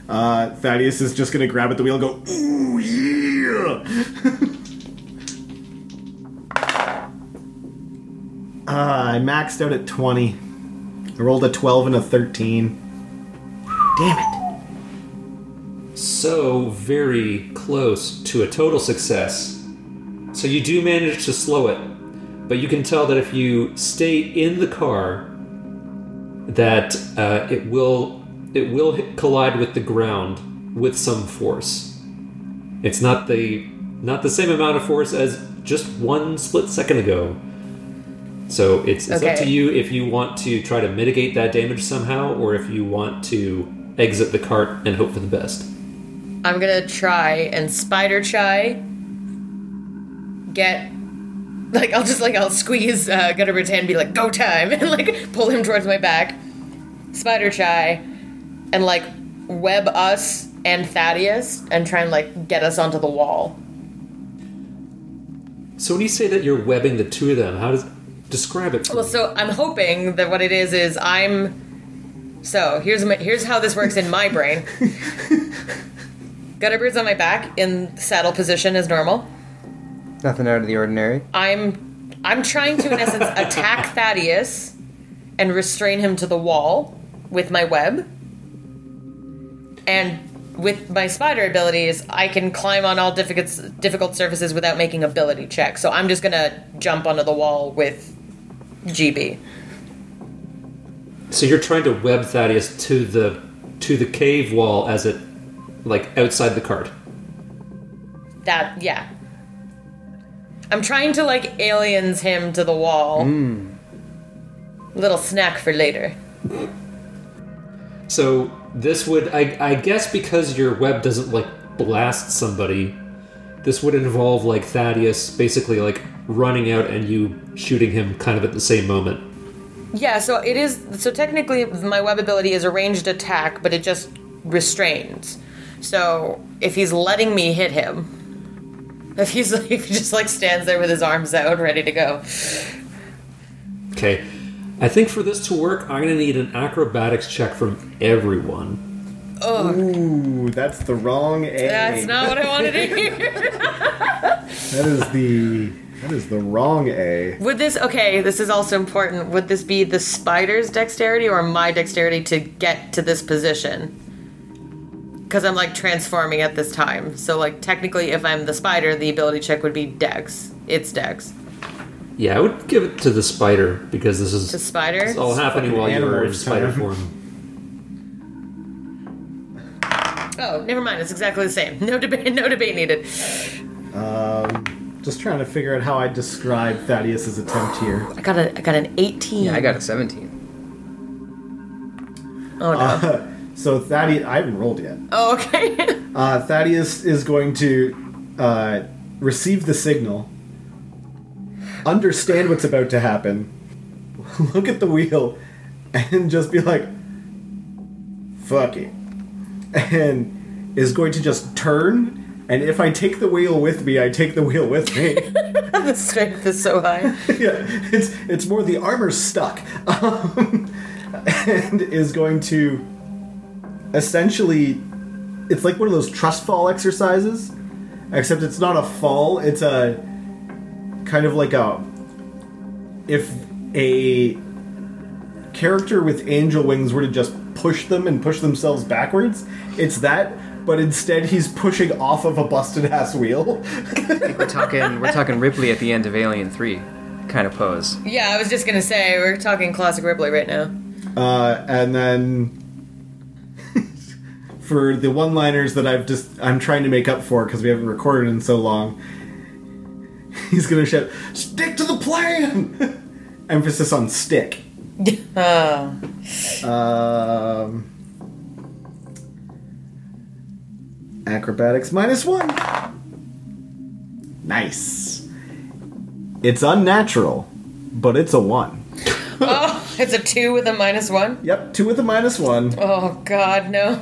uh, Thaddeus is just gonna grab at the wheel and go, ooh, yeah! (laughs) uh, I maxed out at 20. I rolled a 12 and a 13. Damn it. So very close to a total success. So you do manage to slow it, but you can tell that if you stay in the car, that uh, it will it will hit, collide with the ground with some force. It's not the not the same amount of force as just one split second ago. So it's, it's up to you if you want to try to mitigate that damage somehow, or if you want to exit the cart and hope for the best. I'm gonna try and spider try. Get like I'll just like I'll squeeze uh, Gutterbird's hand and be like go time (laughs) and like pull him towards my back. Spider Chai and like web us and Thaddeus and try and like get us onto the wall. So when you say that you're webbing the two of them, how does describe it? for Well, me. so I'm hoping that what it is is I'm. So here's my, here's how this works in my brain. (laughs) Gutterbird's on my back in saddle position as normal. Nothing out of the ordinary. I'm I'm trying to in essence (laughs) attack Thaddeus and restrain him to the wall with my web. And with my spider abilities, I can climb on all difficult difficult surfaces without making ability checks. So I'm just gonna jump onto the wall with GB. So you're trying to web Thaddeus to the to the cave wall as it like outside the cart. That yeah. I'm trying to like aliens him to the wall. Hmm. Little snack for later. So this would I, I guess because your web doesn't like blast somebody, this would involve like Thaddeus basically like running out and you shooting him kind of at the same moment. Yeah, so it is. So technically, my web ability is a ranged attack, but it just restrains. So if he's letting me hit him, if he's (laughs) if he just like stands there with his arms out, ready to go. Okay. I think for this to work, I'm gonna need an acrobatics check from everyone. Ooh, that's the wrong A. That's not what I wanted to hear. (laughs) That is the that is the wrong A. Would this okay? This is also important. Would this be the spider's dexterity or my dexterity to get to this position? Because I'm like transforming at this time. So like technically, if I'm the spider, the ability check would be dex. It's dex. Yeah, I would give it to the spider because this is The spider. it's all happening while you were in Animorphs spider time. form. Oh, never mind. It's exactly the same. (laughs) No debate. No debate needed. Um, just trying to figure out how I describe Thaddeus's attempt here. I got a. I got an 18. Yeah, I got a 17. Oh no. So Thaddeus, I haven't rolled yet. oh okay. (laughs) Uh, Thaddeus is going to uh, receive the signal, understand what's about to happen, (laughs) look at the wheel, and just be like, "Fuck it," and is going to just turn. And if I take the wheel with me, I take the wheel with me. (laughs) the strength is so high. yeah, it's it's more the armor's stuck, um, and is going to essentially. It's like one of those trust fall exercises, except it's not a fall. It's a kind of like a if a character with angel wings were to just push them and push themselves backwards. It's that. But instead, he's pushing off of a busted ass wheel. (laughs) We're talking we're talking Ripley at the end of Alien 3 kind of pose. Yeah, I was just gonna say we're talking classic Ripley right now. Uh, and then for the one-liners that I've just I'm trying to make up for because we haven't recorded in so long, (laughs) he's gonna shout, "Stick to the plan!" (laughs) Emphasis on stick. Oh. (laughs) Um, acrobatics minus one. Nice. It's unnatural, but it's a one. oh, it's a two with a minus one. Yep, two with a minus one. Oh God, no.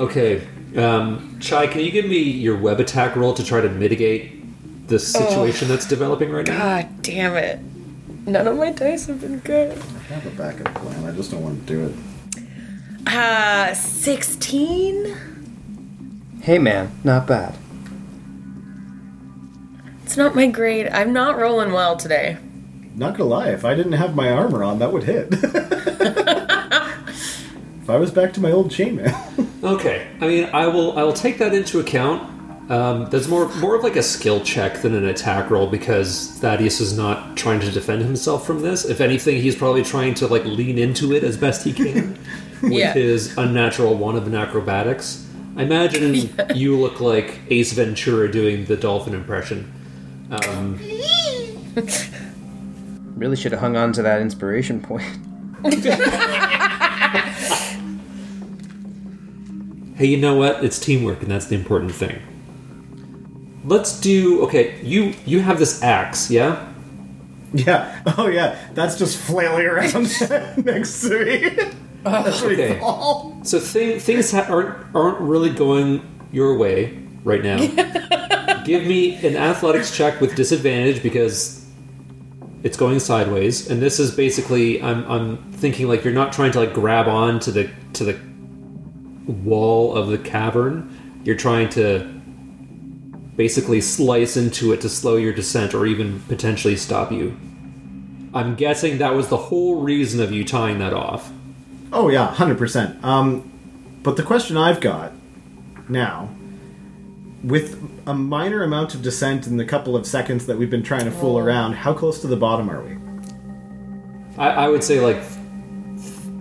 Okay, um, Chai, can you give me your web attack roll to try to mitigate the situation that's developing right now? God damn it. None of my dice have been good. I have a backup plan. I just don't want to do it. Uh, 16? Hey man, not bad. It's not my grade. I'm not rolling well today. Not gonna lie, if I didn't have my armor on, that would hit. (laughs) if I was back to my old chainmail. (laughs) Okay, I mean, I will I will take that into account. Um, that's more more of like a skill check than an attack roll because Thaddeus is not trying to defend himself from this. If anything, he's probably trying to like lean into it as best he can (laughs) with Yeah. his unnatural one of an acrobatics. I imagine (laughs) you look like Ace Ventura doing the dolphin impression. Um, Really should have hung on to that inspiration point. (laughs) hey, you know what? It's teamwork, and that's the important thing. Let's do okay. You you have this axe, yeah? Yeah. Oh, yeah. That's just flailing around (laughs) next to me. That's pretty Okay. So th- things ha- aren't aren't really going your way right now. (laughs) Give me an athletics check with disadvantage because it's going sideways, and this is basically I'm I'm thinking like you're not trying to like grab on to the to the wall of the cavern. You're trying to basically slice into it to slow your descent or even potentially stop you. I'm guessing that was the whole reason of you tying that off. Oh, yeah, 100%. Um, but the question I've got now, with a minor amount of descent in the couple of seconds that we've been trying to fool around, how close to the bottom are we? I, I would say like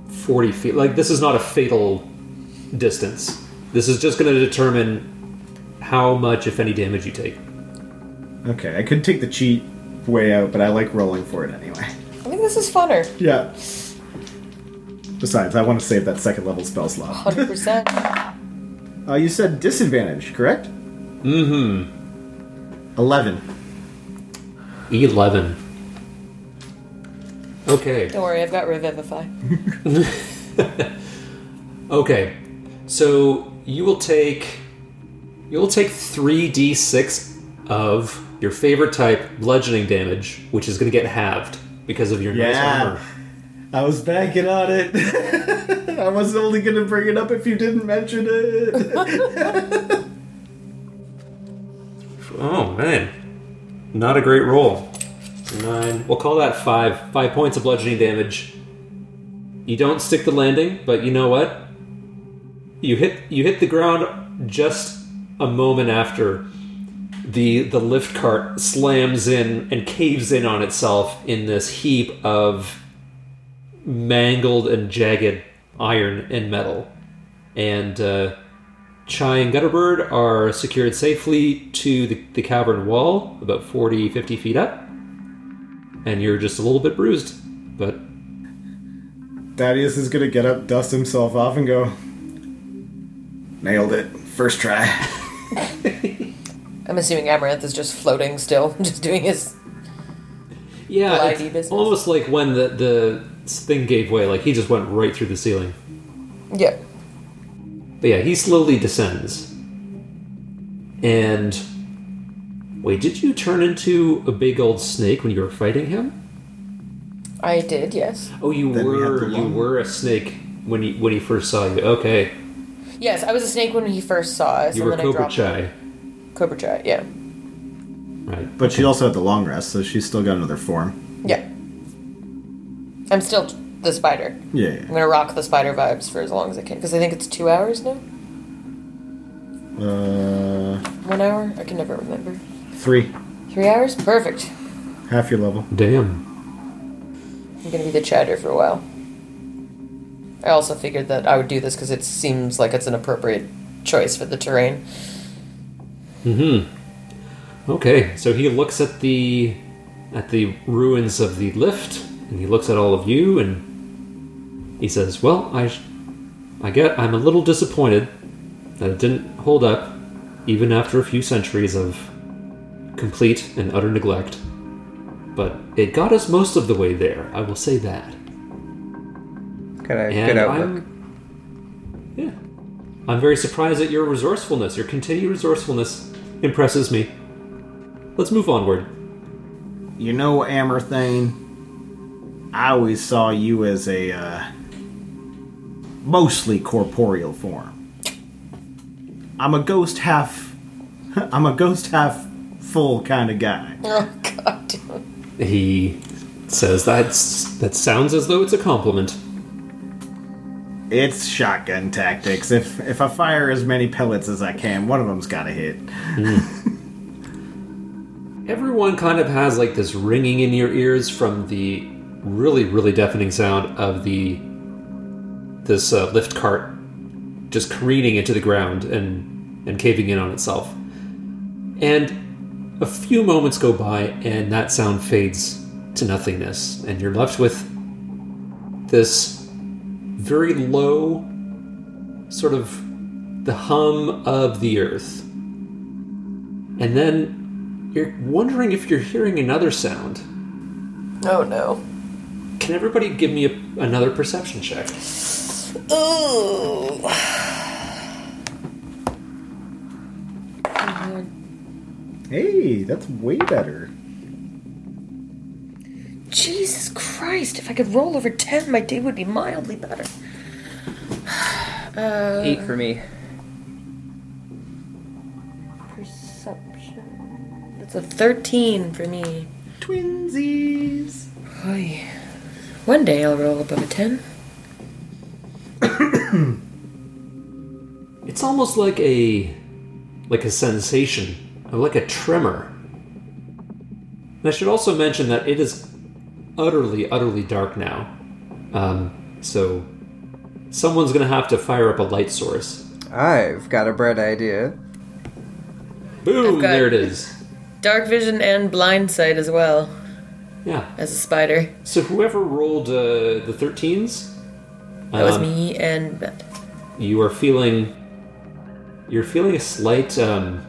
40 feet. Like, this is not a fatal distance. This is just going to determine how much, if any, damage you take. Okay, I could take the cheat way out, but I like rolling for it anyway. I think this is funner. Yeah. Besides, I want to save that second level spell slot. 100%. (laughs) Uh, you said disadvantage, correct? Mm hmm. 11. hmm. 11. Okay. Don't worry, I've got Revivify. (laughs) (laughs) Okay. So you will take. You will take 3d6 of your favorite type bludgeoning damage, which is going to get halved because of your nice armor. I was banking on it. (laughs) I was only going to bring it up if you didn't mention it. (laughs) Oh man, not a great roll. Nine. We'll call that five. Five points of bludgeoning damage. You don't stick the landing, but you know what? You hit you hit the ground just a moment after the the lift cart slams in and caves in on itself in this heap of mangled and jagged iron and metal. And uh, Chai and Gutterbird are secured safely to the, the cavern wall, about 40, 50 feet up. And you're just a little bit bruised. But Thaddeus is to get up, dust himself off, and go, Nailed it. First try. I'm assuming Amaranth is just floating still, (laughs) just doing his. yeah, it's business. almost like when the, the thing gave way, like he just went right through the ceiling. Yeah. But yeah, he slowly descends. And. Wait, did you turn into a big old snake when you were fighting him? I did, yes. Oh, you Then were the you were a snake when he when he first saw you. Okay, Yes, I was a snake when he first saw us, you and were then I Cobra dropped Chai, Cobra Chai, yeah. right? But she also had the long rest, so she's still got another form. Yeah. I'm still the spider. Yeah, I'm gonna rock the spider vibes for as long as I can, because I think it's two hours now? Uh, One hour? I can never remember. three. Three hours? Perfect. Half your level. Damn. I'm gonna be the chatter for a while. I also figured that I would do this because it seems like it's an appropriate choice for the terrain. Hmm. Okay, so he looks at the at the ruins of the lift, and he looks at all of you, and he says, "Well, I, I get. I'm a little disappointed that it didn't hold up, even after a few centuries of complete and utter neglect. But it got us most of the way there. I will say that. Good, And good outlook. I'm, yeah, I'm very surprised at your resourcefulness. Your continued resourcefulness impresses me. Let's move onward. You know, Amerthane, I always saw you as a uh, mostly corporeal form. I'm a ghost half. (laughs) I'm a ghost half full kind of guy. (laughs) Oh god. He says that's that sounds as though it's a compliment. It's shotgun tactics. If if I fire as many pellets as I can, one of them's got to hit. (laughs) Everyone kind of has like this ringing in your ears from the really, really deafening sound of the this uh, lift cart just careening into the ground and and caving in on itself. And a few moments go by, and that sound fades to nothingness, and you're left with this very low sort of the hum of the earth. And then you're wondering if you're hearing another sound. Oh no. Can everybody give me a, another perception check? Ooh. Hey, that's way better. Jesus Christ! If I could roll over ten, my day would be mildly better. Uh, (sighs) Eight for me. perception. That's a thirteen for me. Twinsies. Oy. One day I'll roll above a ten. (coughs) It's almost like a like a sensation, like a tremor. And I should also mention that it is utterly, utterly dark now. Um, so someone's gonna have to fire up a light source. I've got a bright idea. Boom! There it is. Dark vision and blind sight as well Yeah. as a spider. So whoever rolled uh, the thirteens, That was um, me and Beth. you are feeling you're feeling a slight um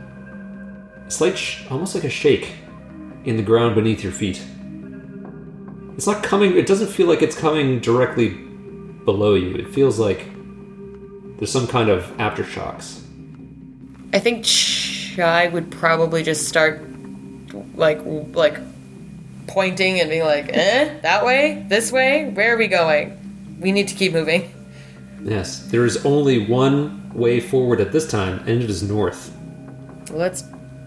a slight sh- almost like a shake in the ground beneath your feet it's not coming it doesn't feel like it's coming directly below you it feels like there's some kind of aftershocks I think Chai would probably just start like like pointing and being like, "Eh, that way, this way. Where are we going? We need to keep moving." yes there is only one way forward at this time and it is north Let's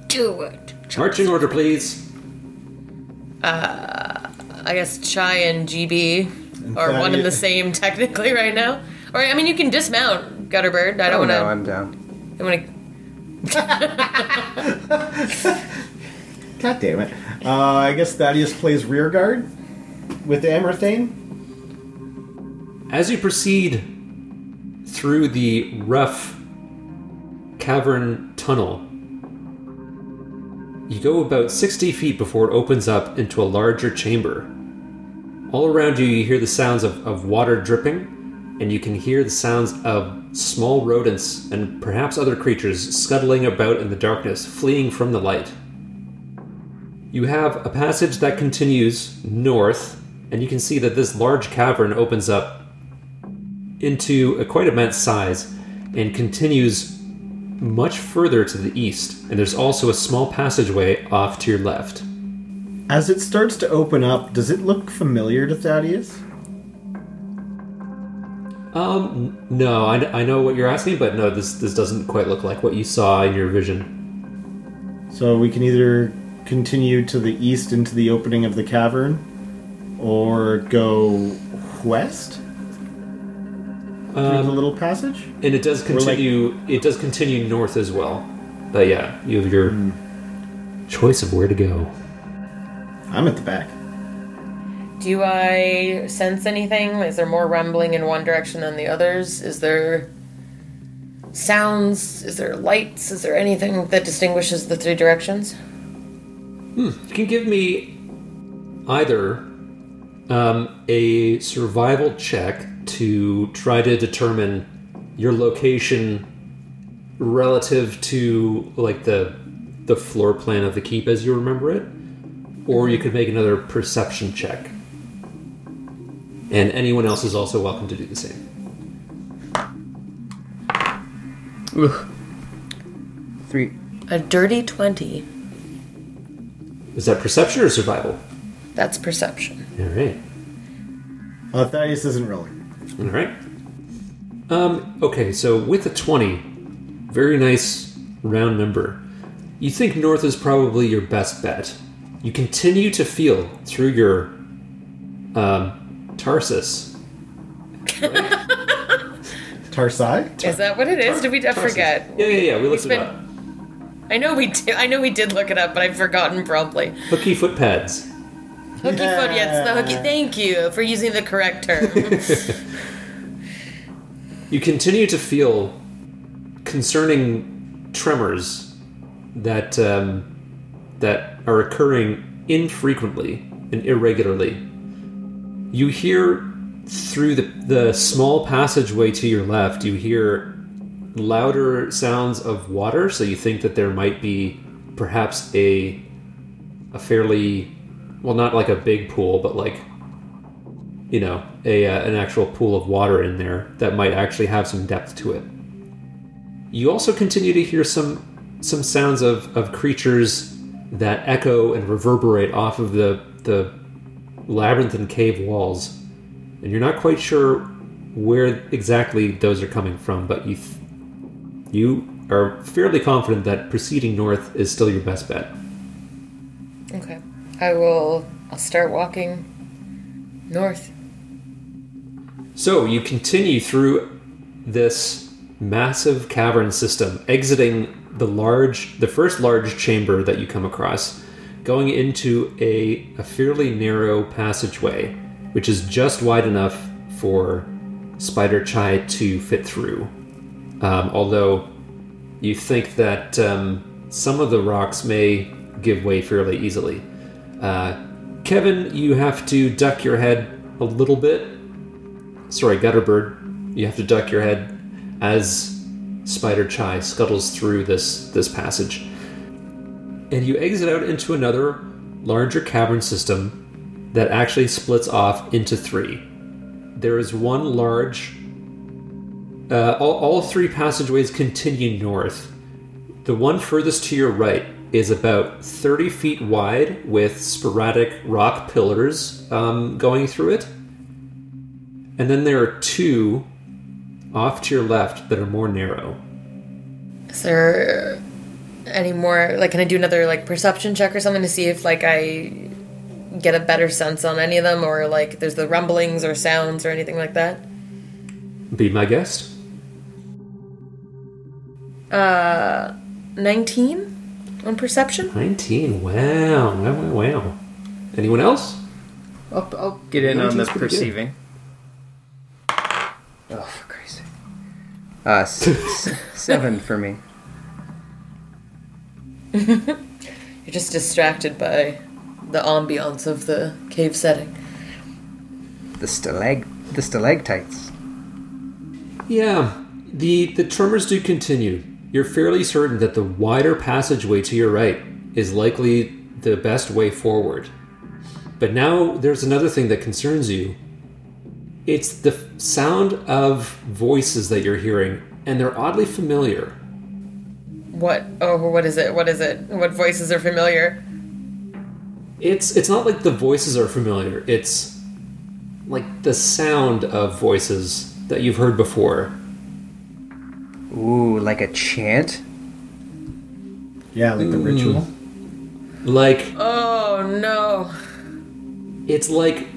do it. marching order please I guess Chai and GB are one and the same (laughs) technically right now. Or I mean, you can dismount Gutterbird. I Oh don't no, want I'm down. to. I want to. (laughs) God damn it. Uh, I guess Thaddeus plays rear guard with the Amarthane. As you proceed through the rough cavern tunnel, you go about 60 feet before it opens up into a larger chamber. All around you, you hear the sounds of, of water dripping, and you can hear the sounds of small rodents and perhaps other creatures scuttling about in the darkness, fleeing from the light. You have a passage that continues north, and you can see that this large cavern opens up into a quite immense size and continues much further to the east. And there's also a small passageway off to your left. As it starts to open up, does it look familiar to Thaddeus? Um, no, I, I know what you're asking, but no, this this doesn't quite look like what you saw in your vision. So we can either continue to the east into the opening of the cavern, or go west through the Um, little passage. and it does We're like- continue. it does continue north as well. But yeah, you have your choice of where to go. I'm at the back. Do I sense anything? Is there more rumbling in one direction than the others? Is there sounds? Is there lights? Is there anything that distinguishes the three directions? You can give me either um, a survival check to try to determine your location relative to like the the floor plan of the keep as you remember it, or you could make another perception check. And anyone else is also welcome to do the same. Ugh. Three. A dirty 20. Is that perception or survival? That's perception. All right. Uh, Thaddeus isn't rolling. All right. Um, okay, so with a 20, very nice round number, you think north is probably your best bet. You continue to feel through your um, tarsus. right? Tarsai? Is that what it is? Did we? I forget. Yeah, yeah, yeah. We looked it spent- up. I know we did. I know we did look it up, but I've forgotten promptly. Hooky foot pads. Hooky foot. Yeah, it's the hooky. Thank you for using the correct term. (laughs) You continue to feel concerning tremors that um, that are occurring infrequently and irregularly. You hear through the, the small passageway to your left, you hear louder sounds of water, so you think that there might be perhaps a a fairly well not like a big pool, but like you know, a uh, an actual pool of water in there that might actually have some depth to it. You also continue to hear some some sounds of, of creatures that echo and reverberate off of the the labyrinthine cave walls, and you're not quite sure where exactly those are coming from, but you th- you are fairly confident that proceeding north is still your best bet. okay. I will. I'll start walking north. So you continue through this massive cavern system, exiting the large, the first large chamber that you come across, going into a, a fairly narrow passageway, which is just wide enough for Spider Chai to fit through. Um, although you think that um, some of the rocks may give way fairly easily. Uh, Kevin, you have to duck your head a little bit sorry, Gutterbird, you have to duck your head as Spider Chai scuttles through this this passage, and you exit out into another larger cavern system that actually splits off into three. There is one large. Uh, all, all three passageways continue north. The one furthest to your right is about 30 feet wide with sporadic rock pillars um, going through it. And then there are two off to your left that are more narrow. Is there any more? Like, can I do another like perception check or something to see if like I get a better sense on any of them, or like there's the rumblings or sounds or anything like that? Be my guest. Uh, nineteen on perception. 19. Wow. Wow, wow, wow. Anyone else? I'll, I'll get in on the perceiving. good. Uh, s- s- seven for me. (laughs) You're just distracted by the ambiance of the cave setting. The stalag, the stalactites. Yeah. The the tremors do continue. You're fairly certain that the wider passageway to your right is likely the best way forward. But now there's another thing that concerns you. It's the sound of voices that you're hearing, and they're oddly familiar. What? Oh, what is it? What is it? What voices are familiar? It's it's not like the voices are familiar. It's like the sound of voices that you've heard before. Ooh, like a chant? Yeah, like the hmm. ritual. Like Oh no! it's like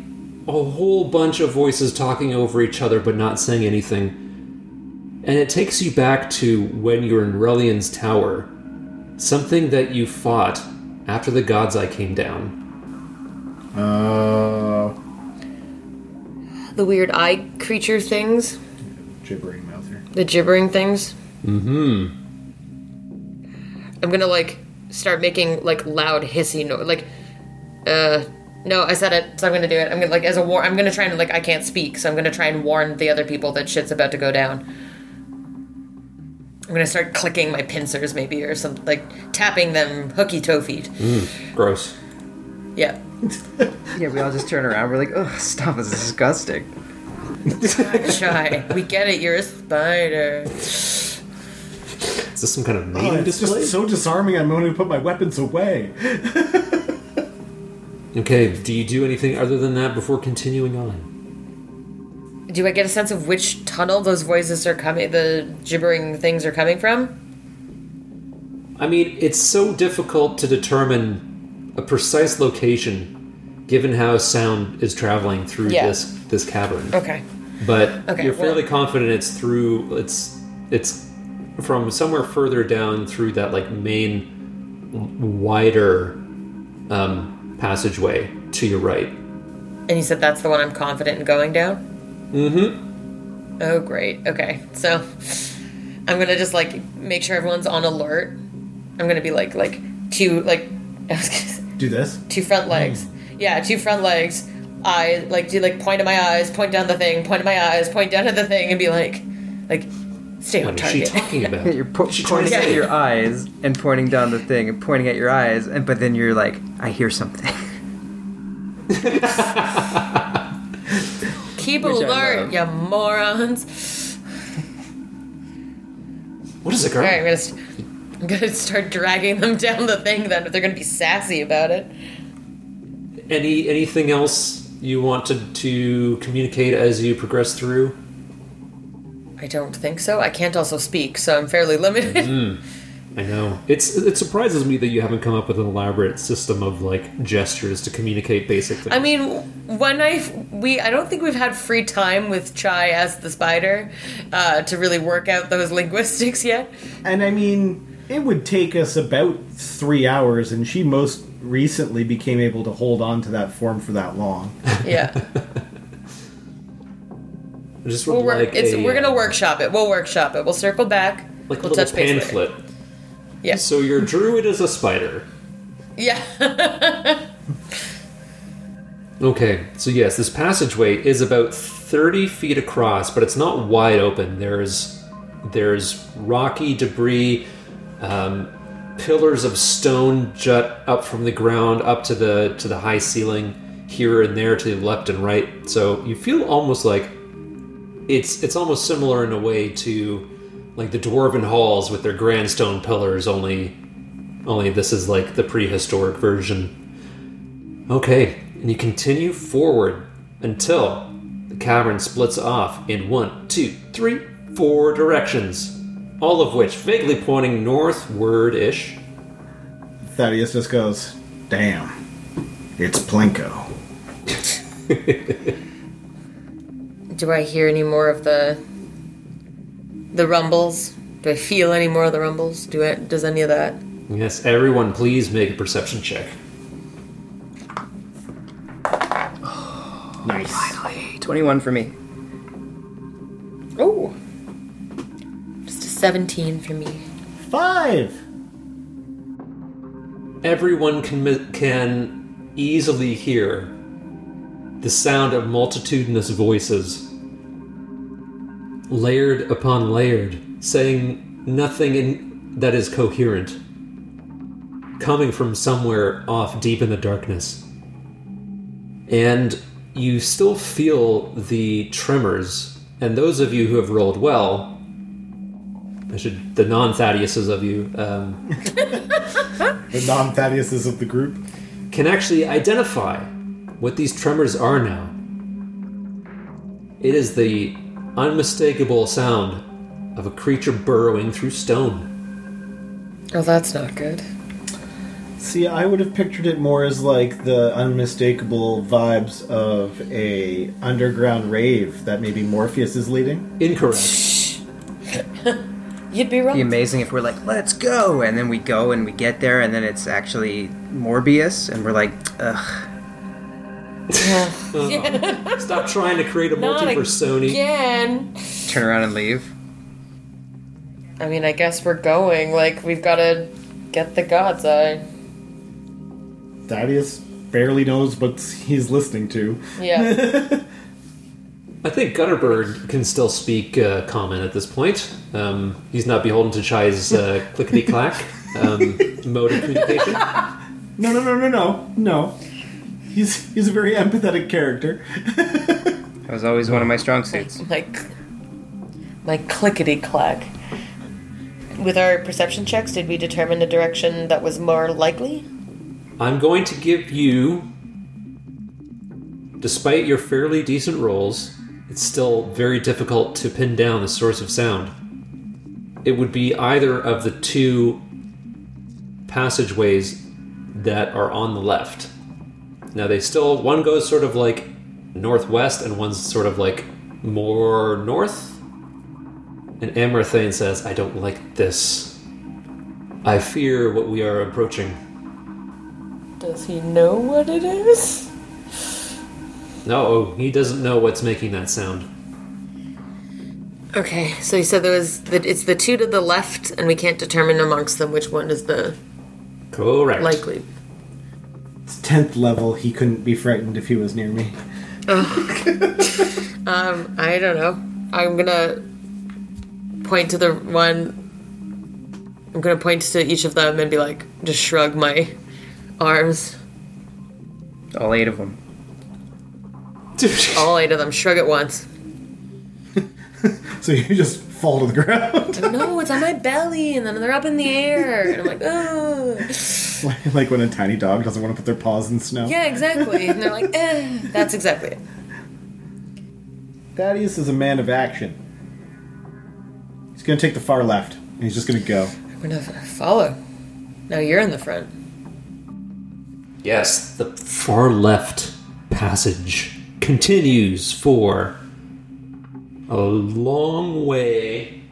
a whole bunch of voices talking over each other but not saying anything. And it takes you back to when you're in Relian's tower. Something that you fought after the God's Eye came down. Uh, The weird eye creature things, gibbering mouther. the gibbering things. Mm-hmm. I'm gonna like start making like loud hissy noise. Like, uh, no, I said it, so I'm gonna do it. I'm gonna like as a war. I'm gonna try and like I can't speak, so I'm gonna try and warn the other people that shit's about to go down. I'm gonna start clicking my pincers, maybe, or something like tapping them hooky toe feet. Mm, gross. Yeah. (laughs) Yeah, we all just turn around. We're like, oh, stop! It's disgusting. (laughs) Chai. We get it. You're a spider. Is this some kind of Oh, mating it's just so disarming. I'm going to put my weapons away. (laughs) Okay, do you do anything other than that before continuing on? Do I get a sense of which tunnel those voices are coming? The gibbering things are coming from? I mean, it's so difficult to determine a precise location given how sound is traveling through Yeah. this this cavern. Okay. but Okay, you're fairly well- confident it's through. It's it's from somewhere further down through that like main wider um, passageway to your right. And you said that's the one I'm confident in going down? Mm-hmm. Oh, great. Okay. So I'm gonna just like make sure everyone's on alert. I'm gonna be like like two like (laughs) Do this. two front legs. Yeah, two front legs. I like do like point at my eyes, point down the thing, point at my eyes, point down at the thing, and be like, like, stay on What is she talking (laughs) about? You're po- She pointing at your eyes and pointing down the thing and pointing at your eyes, and but then you're like, I hear something. (laughs) Keep Which I alert, love. you morons. What is it, girl? All right, I'm gonna, st- I'm gonna start dragging them down the thing. Then if they're gonna be sassy about it. Any anything else you wanted to communicate as you progress through? I don't think so. I can't also speak, so I'm fairly limited. I know it's it surprises me that you haven't come up with an elaborate system of like gestures to communicate basic things. I mean, when I we I don't think we've had free time with Chai as the spider uh, to really work out those (laughs) linguistics yet. And I mean, it would take us about three hours, and she most recently became able to hold on to that form for that long. Yeah, (laughs) I just we'll work. like it's a, we're gonna uh, workshop it. We'll workshop it. We'll circle back. like a we'll little touch later. pamphlet. Yeah, So your druid is a spider. yeah. (laughs) Okay, so yes, this passageway is about 30 feet across, but it's not wide open. There's there's rocky debris, um, pillars of stone jut up from the ground up to the to the high ceiling here and there to the left and right. So you feel almost like it's it's almost similar in a way to like the dwarven halls with their grand stone pillars. Only only this is like the prehistoric version. Okay, and you continue forward until the cavern splits off in one, two, three, four directions, all of which vaguely pointing northward ish. Thaddeus just goes, "Damn, it's Plinko." (laughs) Do I hear any more of the the rumbles? Do I feel any more of the rumbles? Do it? Does any of that? Yes, everyone, please make a perception check. Nice. 21 for me. Oh, just a seventeen for me. Five. Everyone can can easily hear the sound of multitudinous voices, layered upon layered, saying nothing in, that is coherent, coming from somewhere off deep in the darkness. And you still feel the tremors, and those of you who have rolled well, I should the non-Thaddeus's of you, um, (laughs) The non-Thaddeus's of the group. can actually identify what these tremors are now. It is the unmistakable sound of a creature burrowing through stone. Oh, that's not good. See, I would have pictured it more as like the unmistakable vibes of a underground rave that maybe Morpheus is leading. Incorrect. (laughs) You'd be wrong. Be amazing if we're like, let's go, and then we go and we get there, and then it's actually Morbius, and we're like, ugh. Stop trying to create a Not multiverse, Sony. again. Turn around and leave. I mean, I guess we're going. Like, we've got to get the God's Eye. Thaddeus barely knows what he's listening to. Yeah. (laughs) I think Gutterbird can still speak uh, common at this point. Um, he's not beholden to Chai's uh, clickety clack um, mode of communication. (laughs) No, no, no, no, no, no. He's he's a very empathetic character. That was always one of my strong suits. Like, my clickety clack. With our perception checks, did we determine a direction that was more likely? I'm going to give you, despite your fairly decent rolls, it's still very difficult to pin down the source of sound. It would be either of the two passageways that are on the left. Now, they still, one goes sort of like northwest and one's sort of like More north? And Amarthane says, I don't like this. I fear what we are approaching. Does he know what it is? No, oh, he doesn't know what's making that sound. Okay, so you said there was the, it's the two to the left, and we can't determine amongst them which one is the Correct. likely. It's 10th level. He couldn't be frightened if he was near me. (laughs) Um, I don't know. I'm gonna point to the one. I'm gonna point to each of them and be like, just shrug my arms. All eight of them. All eight of them, shrug at once. (laughs) So you just fall to the ground. (laughs) No, it's on my belly, and then they're up in the air, and I'm like, oh. Like, (laughs) like when a tiny dog doesn't want to put their paws in snow. Yeah, exactly. And they're like, eh. That's exactly it. Thaddeus is a man of action. He's gonna take the far left, and he's just gonna go. I'm gonna follow. Now you're in the front. Yes, the far left passage continues for a long way.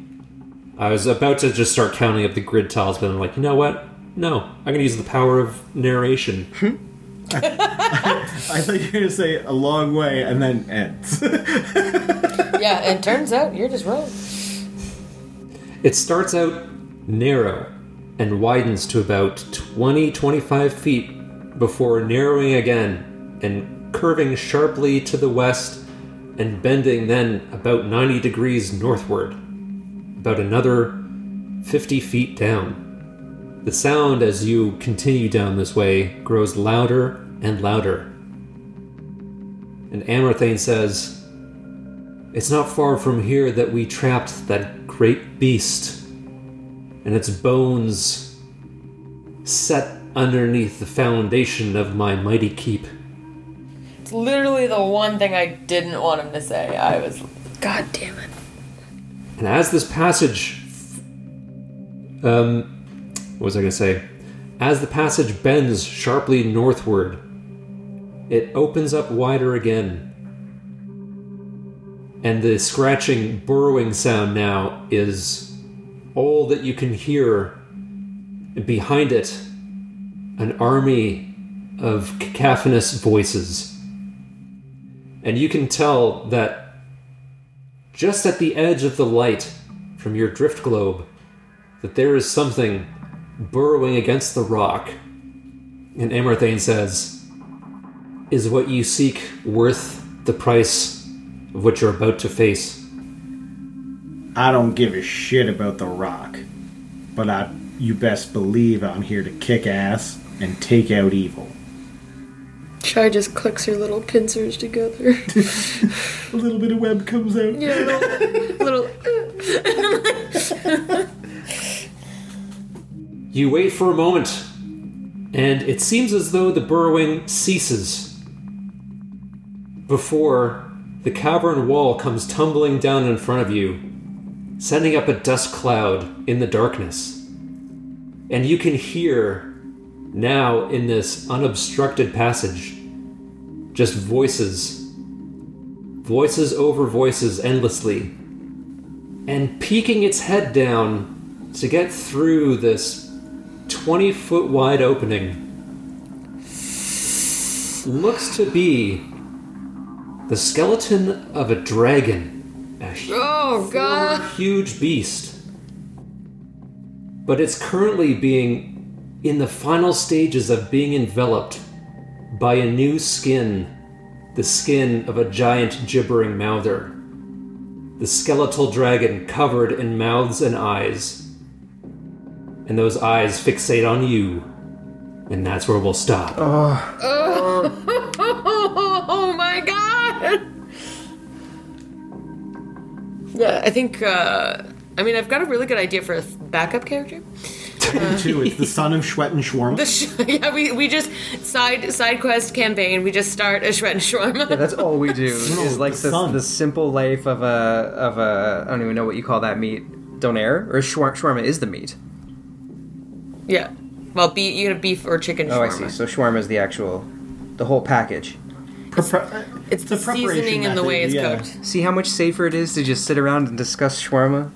I was about to just start counting up the grid tiles, but I'm like, you know what? No, I'm going to use the power of narration. (laughs) I thought you were gonna say a long way and then ends. (laughs) Yeah, and turns out you're just wrong. It starts out narrow and widens to about 20 25 feet before narrowing again and curving sharply to the west and bending then about 90 degrees northward, about another 50 feet down. The sound as you continue down this way grows louder and louder. And Amarthane says, It's not far from here that we trapped that great beast and its bones set underneath the foundation of my mighty keep. It's literally the one thing I didn't want him to say. I was, God damn it. And as this passage, um, what was I going to say? As the passage bends sharply northward, it opens up wider again. And the scratching, burrowing sound now is all that you can hear. Behind it, an army of cacophonous voices. And you can tell that just at the edge of the light from your drift globe that there is something burrowing against the rock. And Amarthane says, Is what you seek worth the price of what you're about to face? I don't give a shit about the rock, but I, you best believe I'm here to kick ass and take out evil. Chai just clicks her little pincers together. (laughs) A little bit of web comes out. yeah, little. little (laughs) (laughs) You wait for a moment, and it seems as though the burrowing ceases before the cavern wall comes tumbling down in front of you, sending up a dust cloud in the darkness. And you can hear now in this unobstructed passage just voices, voices over voices endlessly, and peeking its head down to get through this 20 foot wide opening looks to be the skeleton of a dragon. A Oh, God. huge beast. But it's currently being in the final stages of being enveloped by a new skin, the skin of a giant gibbering mouther. The skeletal dragon covered in mouths and eyes. And those eyes fixate on you. And that's where we'll stop. (laughs) Oh my god! Yeah, I think, uh, I mean, I've got a really good idea for a th- backup character. (laughs) Two, it's the son of Schwet and Schwarm. The sh- (laughs) yeah, we, we just, side side quest campaign, we just start a shred and shawarma. Yeah, that's all we do. is like the the, the simple life of a of a I don't even know what you call that meat. Donair or shwar- shawarma is the meat. Yeah. Well, beef, you get a beef or chicken Oh, I shawarma. see. So shawarma is the actual, the whole package. Prepar- uh, It's the preparation seasoning and the method, way it's yeah. cooked. See how much safer it is to just sit around and discuss shawarma?